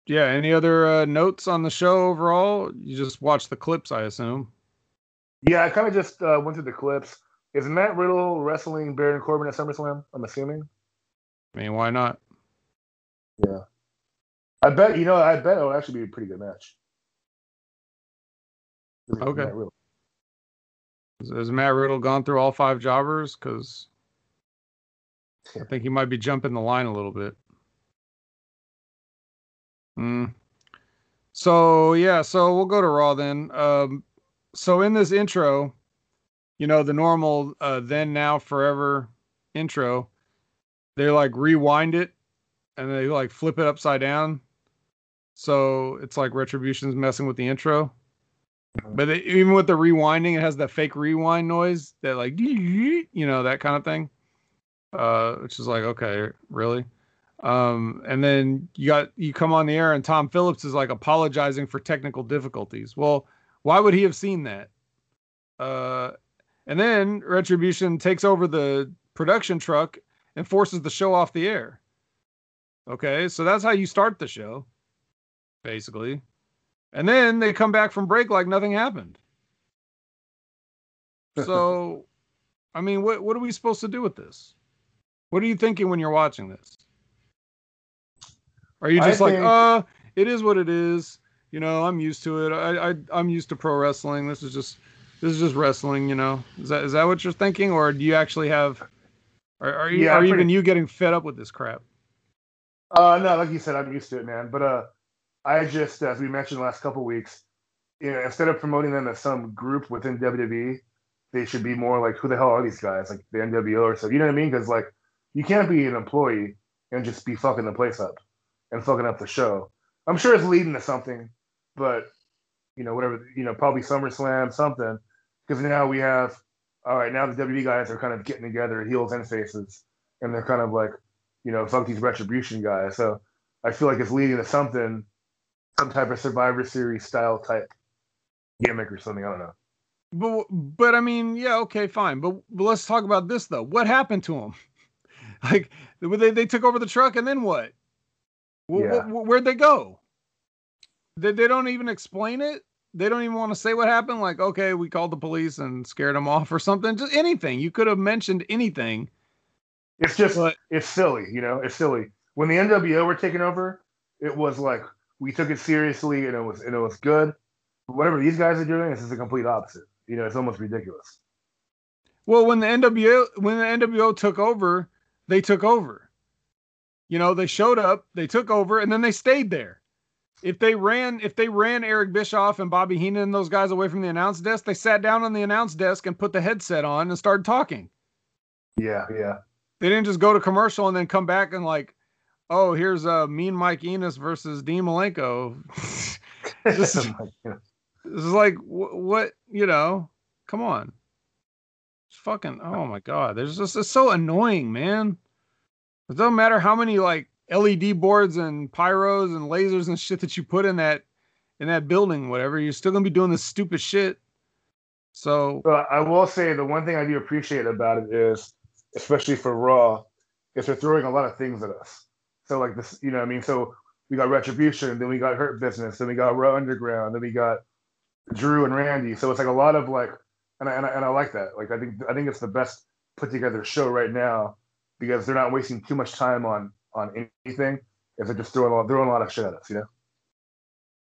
yeah. Any other uh, notes on the show overall? You just watched the clips, I assume. Yeah, I kind of just uh, went through the clips. Is Matt Riddle wrestling Baron Corbin at SummerSlam? I'm assuming. I mean, why not? Yeah. I bet you know. I bet it'll actually be a pretty good match. Okay. Has Matt Riddle gone through all five jobbers? Because I think he might be jumping the line a little bit. Mm. So yeah, so we'll go to Raw then. Um, so in this intro, you know, the normal uh, then now forever intro, they like rewind it and they like flip it upside down. So it's like Retribution's messing with the intro. But it, even with the rewinding, it has that fake rewind noise that like [laughs] you know that kind of thing. Uh, which is like okay, really. Um, and then you got you come on the air and Tom Phillips is like apologizing for technical difficulties. Well, why would he have seen that? Uh, and then Retribution takes over the production truck and forces the show off the air. Okay, so that's how you start the show, basically. And then they come back from break like nothing happened. [laughs] So, I mean, what what are we supposed to do with this? What are you thinking when you're watching this? Are you just I like, think... uh, it is what it is. You know, I'm used to it. I, I I'm used to pro wrestling. This is just this is just wrestling. You know, is that is that what you're thinking, or do you actually have? Are, are you yeah, are pretty... even you getting fed up with this crap? Uh, no, like you said, I'm used to it, man. But uh, I just, as we mentioned the last couple weeks, you know, instead of promoting them as some group within WWE, they should be more like, who the hell are these guys? Like the NWO or so. You know what I mean? Because like, you can't be an employee and just be fucking the place up and fucking up the show. I'm sure it's leading to something, but you know, whatever, you know, probably SummerSlam, something. Because now we have, all right, now the WWE guys are kind of getting together, heels and faces, and they're kind of like, you know, fuck these retribution guys. So I feel like it's leading to something some type of Survivor Series style type gimmick or something. I don't know. But but I mean, yeah, okay, fine. But, but let's talk about this though. What happened to them? [laughs] like they they took over the truck and then what? Yeah. where'd they go? They they don't even explain it. They don't even want to say what happened. Like, okay, we called the police and scared them off or something. Just anything. You could have mentioned anything. It's just but, it's silly, you know. It's silly. When the NWO were taking over, it was like we took it seriously and it was and it was good. But whatever these guys are doing, this is the complete opposite. You know, it's almost ridiculous. Well, when the NWO when the NWO took over, they took over. You know, they showed up, they took over, and then they stayed there. If they ran, if they ran Eric Bischoff and Bobby Heenan and those guys away from the announce desk, they sat down on the announce desk and put the headset on and started talking. Yeah, yeah. They didn't just go to commercial and then come back and like oh, here's uh, Mean Mike Enos versus Dean Malenko. [laughs] this, is, this is like wh- what you know. Come on, it's fucking. Oh my god, there's just it's so annoying, man. It doesn't matter how many like LED boards and pyros and lasers and shit that you put in that in that building, whatever. You're still gonna be doing this stupid shit. So well, I will say the one thing I do appreciate about it is, especially for Raw, is they're throwing a lot of things at us. So like this, you know, what I mean, so we got Retribution, then we got Hurt Business, then we got Raw Underground, then we got Drew and Randy. So it's like a lot of like, and I, and I, and I like that. Like I think I think it's the best put together show right now because they're not wasting too much time on on anything. If they're just throwing a lot, throwing a lot of shit at us, you know.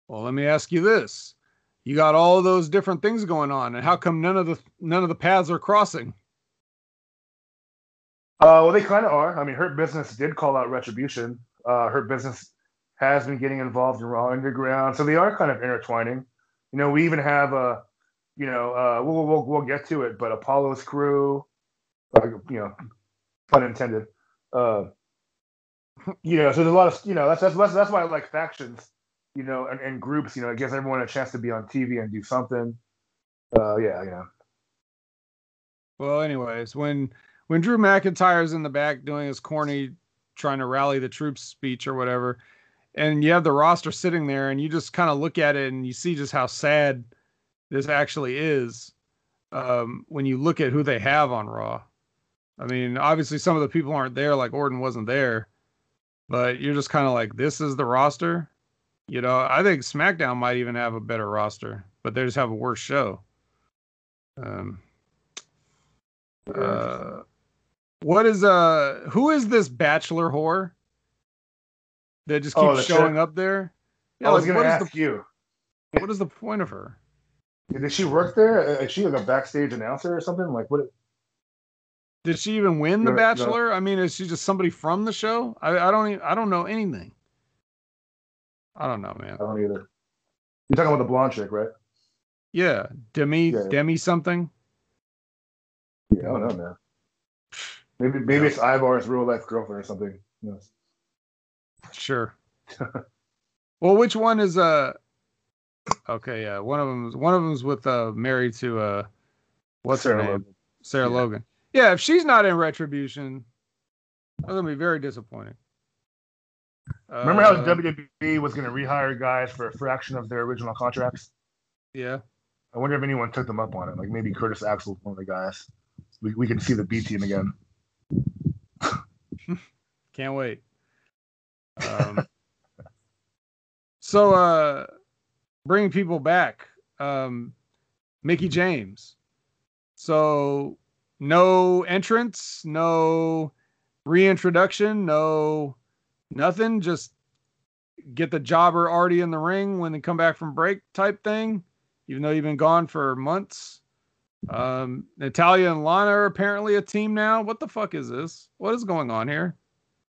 Well, let me ask you this: You got all those different things going on, and how come none of the none of the paths are crossing? Uh, well, they kind of are. I mean, Hurt Business did call out Retribution. Uh, Hurt Business has been getting involved in Raw Underground, so they are kind of intertwining. You know, we even have a, you know, uh, we'll, we'll we'll get to it, but Apollo's crew, uh, you know, pun intended. Uh, you know, so there's a lot of you know that's that's that's, why I like factions, you know, and, and groups. You know, it gives everyone a chance to be on TV and do something. Uh, yeah, you know. Well, anyways, when when Drew McIntyre's in the back doing his corny, trying to rally the troops speech or whatever, and you have the roster sitting there, and you just kind of look at it and you see just how sad this actually is um, when you look at who they have on Raw. I mean, obviously some of the people aren't there, like Orton wasn't there, but you're just kind of like, this is the roster. You know, I think SmackDown might even have a better roster, but they just have a worse show. Um, uh, what is uh, who is this bachelor whore that just keeps Oh, showing chick? up there? Yeah, I was like, gonna what is ask the you, what is the point of her? did she work there? Is she like a backstage announcer or something? Like what? Did she even win The No, no. Bachelor? I mean, is she just somebody from the show? I, I don't even, I don't know anything. I don't know, man. I don't either. You're talking about the blonde chick, right? Yeah, Demi, Yeah. Demi something. Yeah, I don't know, man. Maybe maybe it's Ivar's real life girlfriend or something. Knows? Sure. [laughs] well, which one is uh? Okay, yeah, one of them. One of them's with uh, married to uh, what's Sarah her name? Logan. Sarah Yeah. Logan. Yeah, if she's not in Retribution, I'm gonna be very disappointed. Remember how Uh, WWE was going to rehire guys for a fraction of their original contracts? Yeah. I wonder if anyone took them up on it. Like maybe Curtis Axel, one of the guys. We we can see the B team again. Can't wait. Um, [laughs] so, uh, bringing people back, um, Mickie James. So, no entrance, no reintroduction, no nothing. Just get the jobber already in the ring when they come back from break type thing, even though you've been gone for months. Um, Natalya and Lana are apparently a team now. What the fuck is this? What is going on here?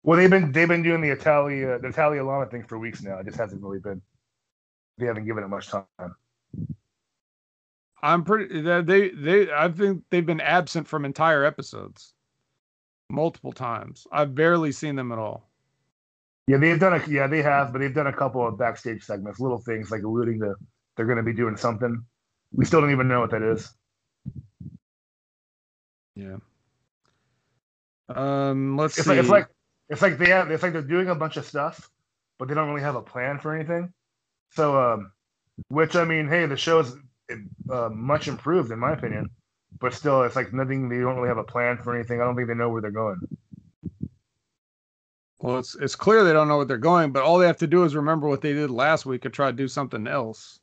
Well, they've been they've been doing the Italia the Italia Lana thing for weeks now. It just hasn't really been. They haven't given it much time. I'm pretty they they they I think they've been absent from entire episodes multiple times. I've barely seen them at all. Yeah, they've done a yeah they have, but they've done a couple of backstage segments, little things like alluding to they're going to be doing something. We still don't even know what that is. Yeah. Um let's It's see. like it's like it's like they have it's like they're doing a bunch of stuff, but they don't really have a plan for anything. So, um, which I mean, hey, the show is uh, much improved in my opinion, but still, it's like nothing. They don't really have a plan for anything. I don't think they know where they're going. well it's it's clear they don't know what they're going, but all they have to do is remember what they did last week and try to do something else.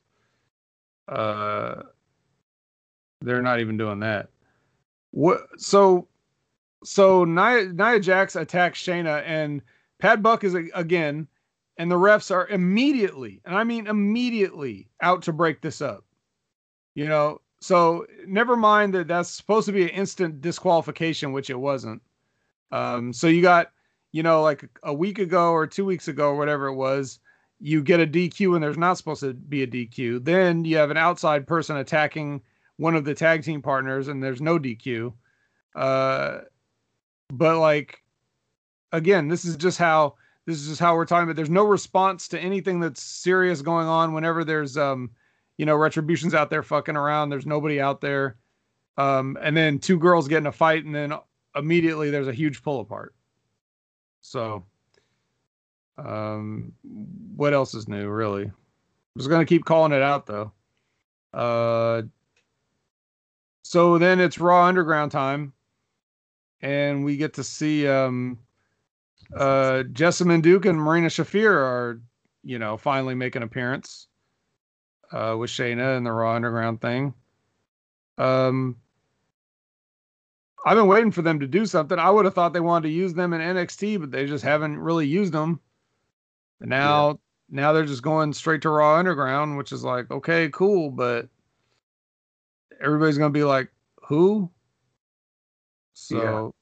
Uh they're not even doing that. What so so Nia, Nia Jax attacks Shayna and Pat Buck is again, and the refs are immediately, and I mean immediately, out to break this up. You know, so never mind that that's supposed to be an instant disqualification, which it wasn't. Um, so you got, you know, like a week ago or two weeks ago or whatever it was, you get a DQ and there's not supposed to be a DQ. Then you have an outside person attacking one of the tag team partners and there's no DQ. Uh, but like again this is just how this is just how we're talking about there's no response to anything that's serious going on whenever there's um you know retributions out there fucking around there's nobody out there. Um and then two girls get in a fight and then immediately there's a huge pull apart. So um what else is new really? I'm just gonna keep calling it out though. Uh so then it's raw underground time and we get to see um uh Jessamyn Duke and Marina Shafir are, you know, finally make an appearance uh with Shayna and the Raw Underground thing. Um I've been waiting for them to do something. I would have thought they wanted to use them in NXT, but they just haven't really used them. And now now they're just going straight to Raw Underground, which is like, okay, cool, but everybody's gonna be like, who? So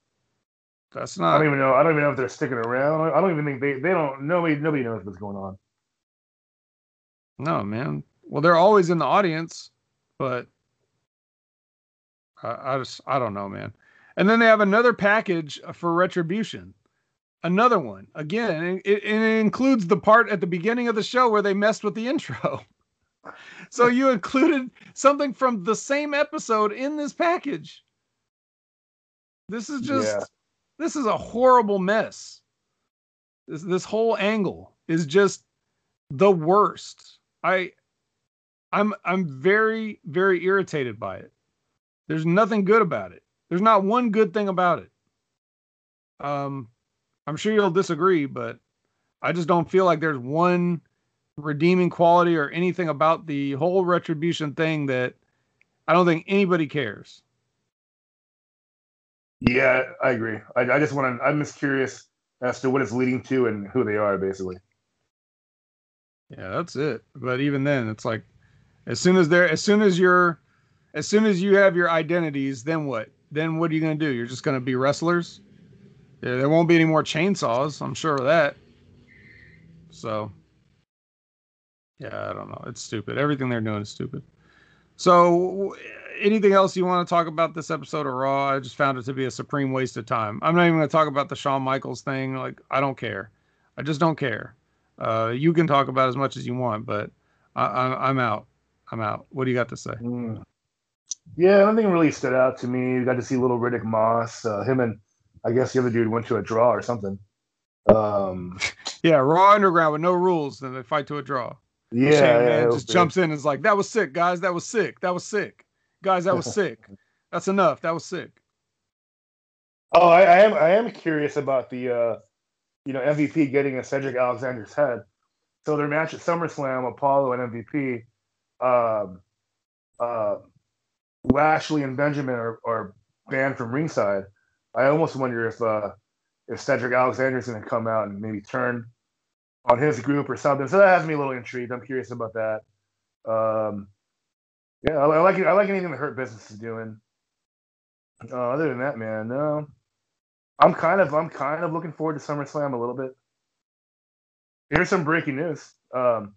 that's not. I don't even know. I don't even know if they're sticking around. I don't even think they they don't. Nobody nobody knows what's going on. no man. Well, they're always in the audience, but I, I just I don't know, man. And then they have another package for Retribution. Another one. Again, and it, it includes the part at the beginning of the show where they messed with the intro. [laughs] so you included something from the same episode in this package. This is just Yeah. this is a horrible mess. This this whole angle is just the worst. I I'm I'm very very irritated by it. There's nothing good about it. There's not one good thing about it. Um I'm sure you'll disagree, but I just don't feel like there's one redeeming quality or anything about the whole retribution thing that I don't think anybody cares. Yeah, I agree. I, I just want to. I'm just curious as to what it's leading to and who they are, basically. Yeah, that's it. But even then, it's like as soon as they're as soon as you're as soon as you have your identities, then what? Then what are you gonna do? You're just gonna be wrestlers? Yeah, there won't be any more chainsaws, I'm sure of that. So yeah, I don't know. It's stupid. Everything they're doing is stupid. So anything else you want to talk about this episode of Raw? I just found it to be a supreme waste of time. I'm not even gonna talk about the Shawn Michaels thing. Like, I don't care. I just don't care. Uh, you can talk about as much as you want, but I, I, I'm out. I'm out. What do you got to say? Mm. Yeah, nothing really stood out to me. Got to see little Riddick Moss. Uh, him and I guess the other dude went to a draw or something. Um, [laughs] Yeah, Raw Underground with no rules, then they fight to a draw. Yeah, yeah, Man it was just jumps in and is like, "That was sick, guys. That was sick. That was sick, guys. That was [laughs] sick. That's enough. That was sick." Oh, I, I am. I am curious about the, uh, you know, MVP getting a Cedric Alexander's head. So their match at SummerSlam, Apollo and MVP, um, uh, Lashley and Benjamin are, are banned from ringside. I almost wonder if uh, if Cedric Alexander's going to come out and maybe turn on his group or something. So that has me a little intrigued. I'm curious about that. Um, yeah, I, I like. I like anything the Hurt Business is doing. Uh, other than that, man, no. I'm kind of I'm kind of looking forward to SummerSlam a little bit. Here's some breaking news. Um,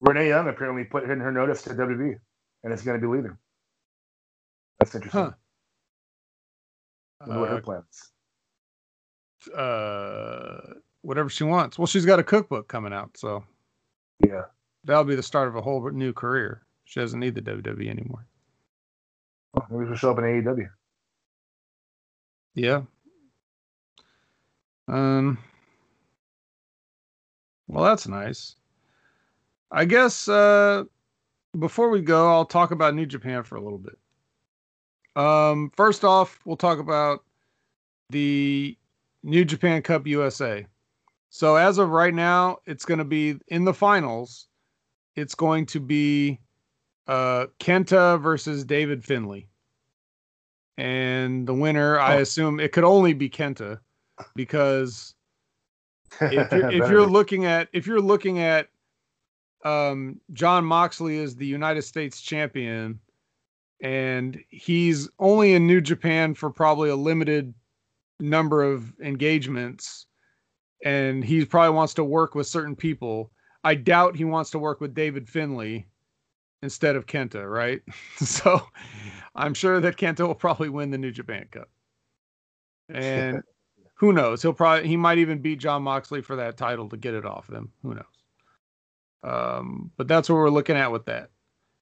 Renee Young apparently put in her notice to WWE, and is going to be leaving. That's interesting. Huh. What her plans? Uh, uh, whatever she wants. Well, she's got a cookbook coming out, so Yeah. that'll be the start of a whole new career. She doesn't need the WWE anymore. Well, maybe she'll show up in AEW. Yeah. Um. Well, that's nice. I guess uh, before we go, I'll talk about New Japan for a little bit. Um, first off, we'll talk about the New Japan Cup USA. So as of right now, it's going to be in the finals. It's going to be uh, Kenta versus David Finlay and the winner, I Oh. assume it could only be Kenta, because if [laughs] you're, if you're looking at if you're looking at um, John Moxley as the United States champion, and he's only in New Japan for probably a limited number of engagements, and he probably wants to work with certain people. I doubt he wants to work with David Finlay instead of Kenta, right? [laughs] so I'm sure that Kenta will probably win the New Japan Cup. And [laughs] who knows? He'll probably he might even beat John Moxley for that title to get it off him. Who knows? Um, but that's what we're looking at with that.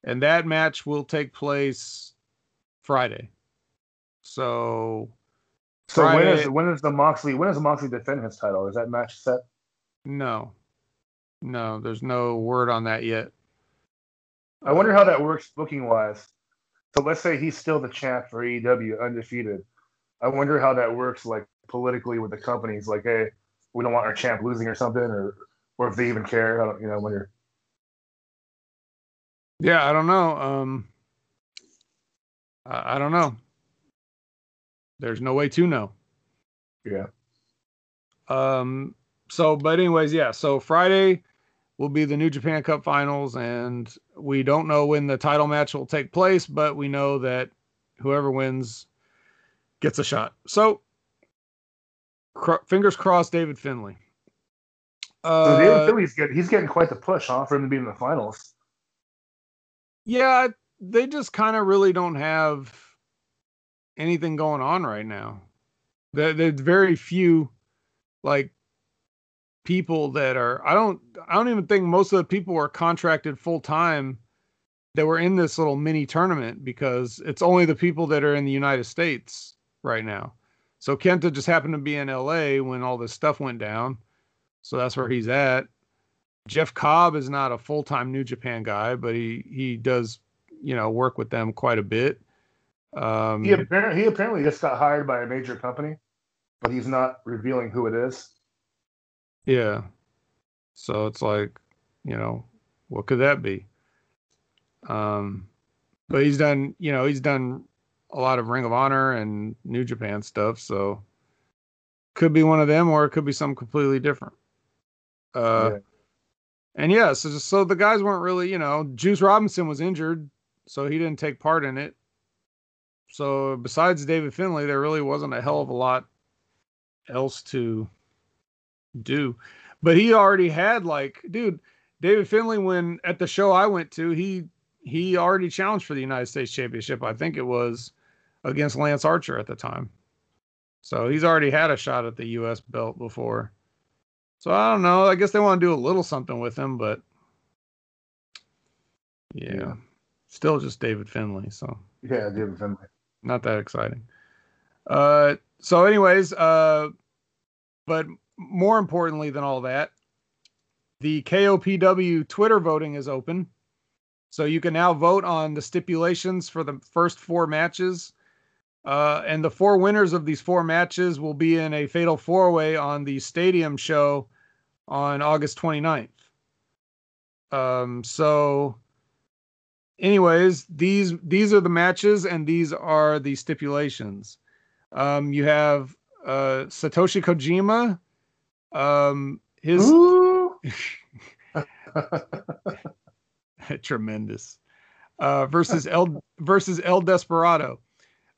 And that match will take place Friday. So so when Friday- is when is the Moxley when is Moxley defend his title? Is that match set? no. No, there's no word on that yet. I wonder how that works booking wise. So let's say he's still the champ for AEW, undefeated. I wonder how that works, like politically with the companies. Like, hey, we don't want our champ losing or something, or or if they even care. I don't, you know, I wonder. Yeah, I don't know. Um, I, I don't know. There's no way to know. Yeah. Um. So, but anyways, yeah. So Friday will be the New Japan Cup Finals, and we don't know when the title match will take place, but we know that whoever wins gets a shot. So, cr- fingers crossed, David Finlay. So Uh, David Finlay's getting he's getting quite the push, huh, for him to be in the finals. yeah, they just kind of really don't have anything going on right now. There, there's very few like people that are I don't I don't even think most of the people are contracted full time that were in this little mini tournament because it's only the people that are in the United States right now. So Kenta just happened to be in LA when all this stuff went down. So that's where he's at. Jeff Cobb is not a full-time New Japan guy, but he he does, you know, work with them quite a bit. Um, He apparently he apparently just got hired by a major company, but he's not revealing who it is. Yeah. So it's like, you know, what could that be? Um, but he's done, you know, he's done a lot of Ring of Honor and New Japan stuff. So could be one of them, or it could be something completely different. Uh, Yeah. and yeah, so so the guys weren't really, you know, Juice Robinson was injured, so he didn't take part in it. So besides David Finlay, there really wasn't a hell of a lot else to do. But he already had like, dude, David Finlay when at the show I went to, he he already challenged for the United States Championship. I think it was against Lance Archer at the time. So he's already had a shot at the US belt before. So I don't know. I guess they want to do a little something with him, but yeah. Yeah. Still just David Finlay, so Yeah, David Finlay. Not that exciting. Uh, so, anyways, uh, but more importantly than all that, the KOPW Twitter voting is open. So you can now vote on the stipulations for the first four matches. Uh, and the four winners of these four matches will be in a fatal four way on the stadium show on August 29th. Um, so anyways, these these are the matches and these are the stipulations. Um, you have uh, Satoshi Kojima. Um, his [laughs] tremendous uh, versus El versus El Desperado.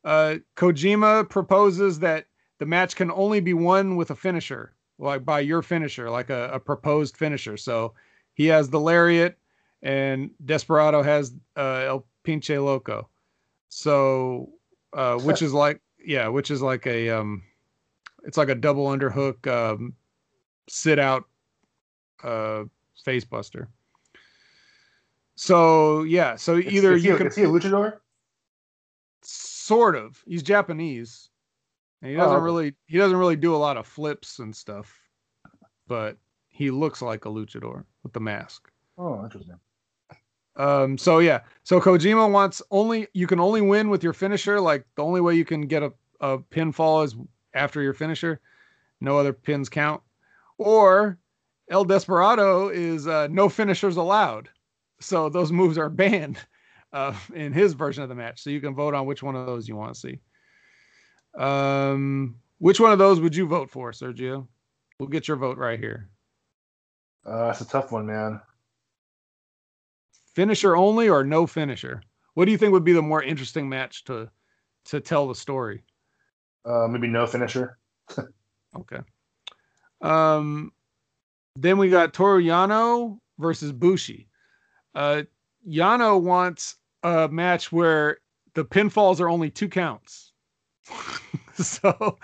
Uh, Kojima proposes that the match can only be won with a finisher, like by your finisher, like a, a proposed finisher. So he has the lariat, and Desperado has uh, El Pinche Loco. So, uh, [laughs] which is like, yeah, which is like a, um, it's like a double underhook, um, sit out, uh, face buster. So yeah, so Is- either is he, you can is he a luchador? sort of he's japanese and he doesn't okay. really he doesn't really do a lot of flips and stuff but he looks like a luchador with the mask Oh, interesting. Um so yeah. So kojima wants only you can only win with your finisher. Like the only way you can get a, a pinfall is after your finisher. No other pins count. Or el desperado is uh, no finishers allowed. So those moves are banned [laughs] uh, in his version of the match. So you can vote on which one of those you want to see. Um which one of those would you vote for sergio? We'll get your vote right here. Uh, it's a tough one, man. Finisher only or no finisher? What do you think would be the more interesting match to to tell the story? Uh, maybe no finisher. [laughs] okay. Um then we got toru yano versus bushi. Uh yano wants a match where the pinfalls are only two counts. [laughs] So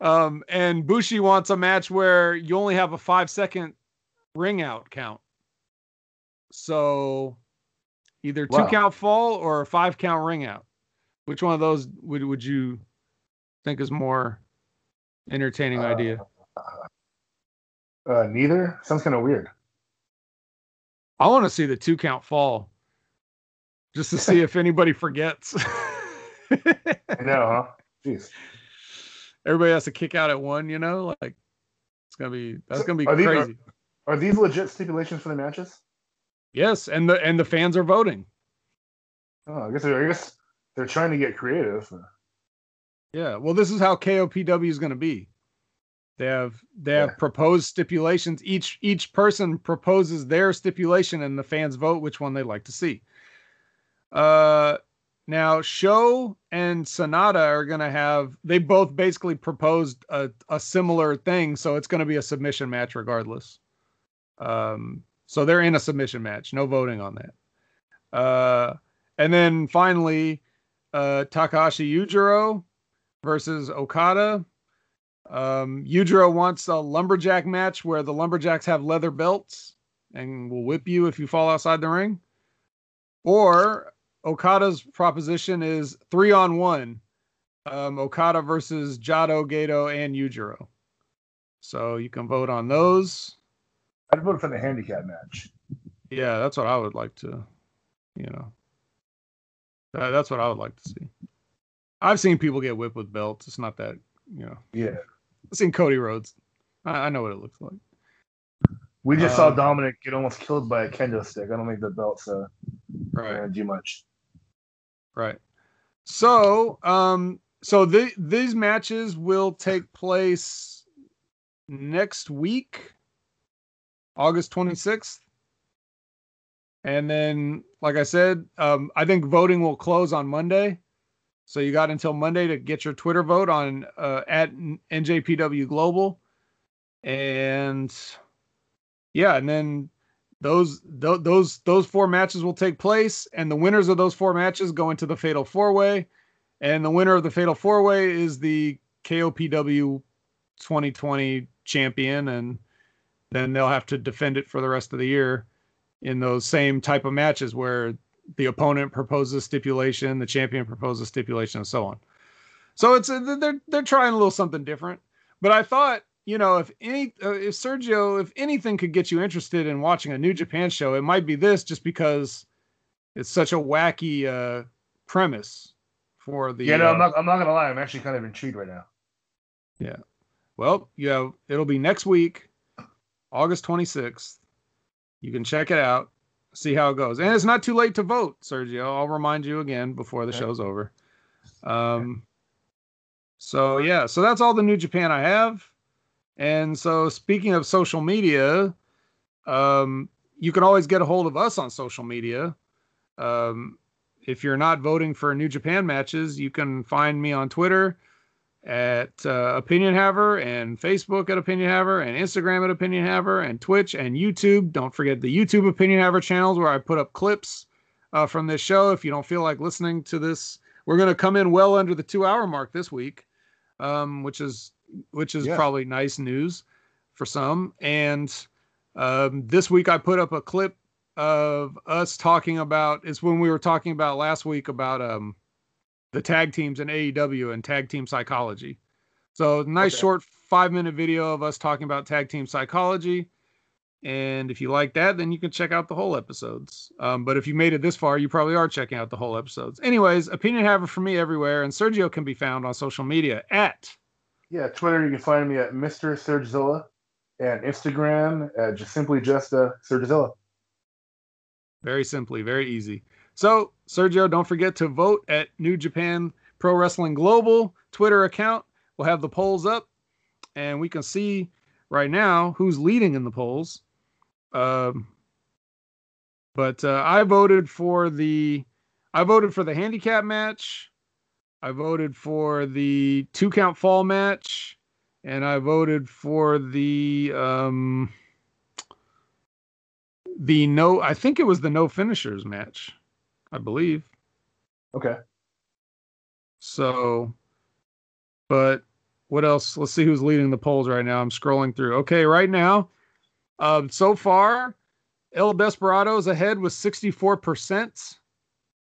um and bushi wants a match where you only have a five second ring out count so either two Wow. count fall or a five count ring out which one of those would would you think is more entertaining Uh, idea Uh, neither. Sounds kind of weird. i want to see the two count fall just to see [laughs] if anybody forgets [laughs] I know, huh? Jeez. everybody has to kick out at one you know like it's gonna be that's gonna be Are these- are- crazy Are these legit stipulations for the matches? Yes and the and the fans are voting Oh, I guess they're, I guess they're trying to get creative. Yeah, well, this is how KOPW is going to be. They have they have Yeah. proposed stipulations. Each each person proposes their stipulation, and the fans vote which one they'd like to see. Uh, now Show and Sanada are going to have they both basically proposed a a similar thing, so it's going to be a submission match regardless. Um, so they're in a submission match, no voting on that. Uh, and then finally, uh, Takahashi Yujiro versus Okada. Um, Yujiro wants a lumberjack match where the lumberjacks have leather belts and will whip you if you fall outside the ring. Or Okada's proposition is three on one. Um, Okada versus Jado, Gedo, and Yujiro. So you can vote on those. I'd vote for the handicap match. Yeah, that's what I would like to, you know. That, that's what I would like to see. I've seen people get whipped with belts. It's not that, you know. Yeah. I've seen Cody Rhodes. I, I know what it looks like. We just saw Um, Dominic get almost killed by a kendo stick. I don't think the belts uh, Right. uh, do much. Right. So, um, so the, these matches will take place next week, August 26th. And then, like I said, um, I think voting will close on Monday. So you got until Monday to get your Twitter vote on uh, at NJPW Global, and yeah, and then those th- those those four matches will take place, and the winners of those four matches go into the Fatal Four Way, and the winner of the Fatal Four Way is the KOPW 2020 champion, and then they'll have to defend it for the rest of the year in those same type of matches where the opponent proposes stipulation, the champion proposes stipulation, and so on. So it's uh, they're they're trying a little something different. But I thought, you know, if any uh, if Sergio, if anything could get you interested in watching a New Japan show, it might be this, just because it's such a wacky uh, premise for the. yeah, no, uh, I'm not. I'm not gonna lie. I'm actually kind of intrigued right now. Yeah. Well, you know, it'll be next week, August 26th. You can check it out, see how it goes. And it's not too late to vote, Sergio. I'll remind you again before the Okay. show's over. Um, so, yeah, so that's all the New Japan I have. And so, speaking of social media, um, you can always get a hold of us on social media. Um, if you're not voting for New Japan matches, you can find me on Twitter at uh, Opinion Haver and Facebook at Opinion Haver and Instagram at Opinion Haver and Twitch and YouTube. Don't forget the YouTube Opinion Haver channels where I put up clips uh, from this show. If you don't feel like listening to this, we're going to come in well under the two hour mark this week, um, which is which is Yeah. probably nice news for some. And um, this week I put up a clip of us talking about. It's when we were talking about last week about um, the tag teams in AEW and tag team psychology. So nice Okay. short five minute video of us talking about tag team psychology. And if you like that, then you can check out the whole episodes. Um, but if you made it this far, you probably are checking out the whole episodes. Anyways, opinion haver for me everywhere, and Sergio can be found on social media at Yeah, Twitter. You can find me at Mr. Sergezilla, and Instagram at just simply just uh, Sergezilla. very simply, very easy. So, Sergio, don't forget to vote at New Japan Pro Wrestling Global Twitter account. We'll have the polls up, and we can see right now who's leading in the polls. Um, but uh, I voted for the I voted for the handicap match. I voted for the two count fall match, and I voted for the um, the no. I think it was the no finishers match. I believe. Okay. So, but what else? Let's see who's leading the polls right now. I'm scrolling through. Okay, right now, um, so far, El Desperado's ahead with 64%.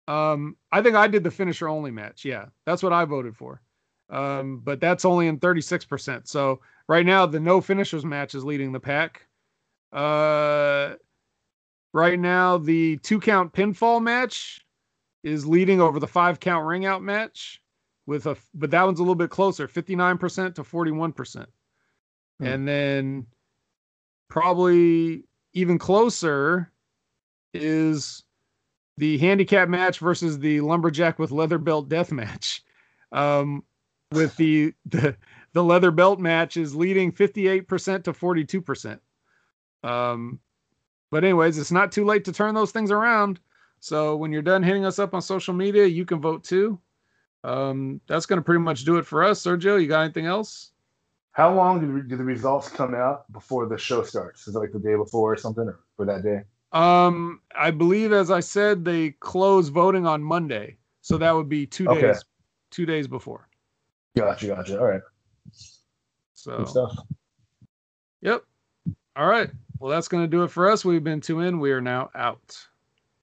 Um, I think I did the finisher only match. Yeah, that's what I voted for. Um, but that's only in 36%. So right now, the no finishers match is leading the pack. Uh, right now, the two count pinfall match is leading over the five count ring out match with a but that one's a little bit closer 59% to 41% Hmm. and then probably even closer is the handicap match versus the lumberjack with leather belt death match. Um with the [laughs] the, the leather belt match is leading 58% to 42% um but anyways it's not too late to turn those things around so when you're done hitting us up on social media, you can vote too. Um, that's going to pretty much do it for us. Sergio, you got anything else? How long do, do the results come out before the show starts? Is it like the day before or something, or for that day? Um, I believe, as I said, they close voting on Monday. So that would be two Okay. days, two days before. Gotcha, gotcha. All right. So Good stuff. Yep. All right. Well, that's going to do it for us. We've been two in. We are now out.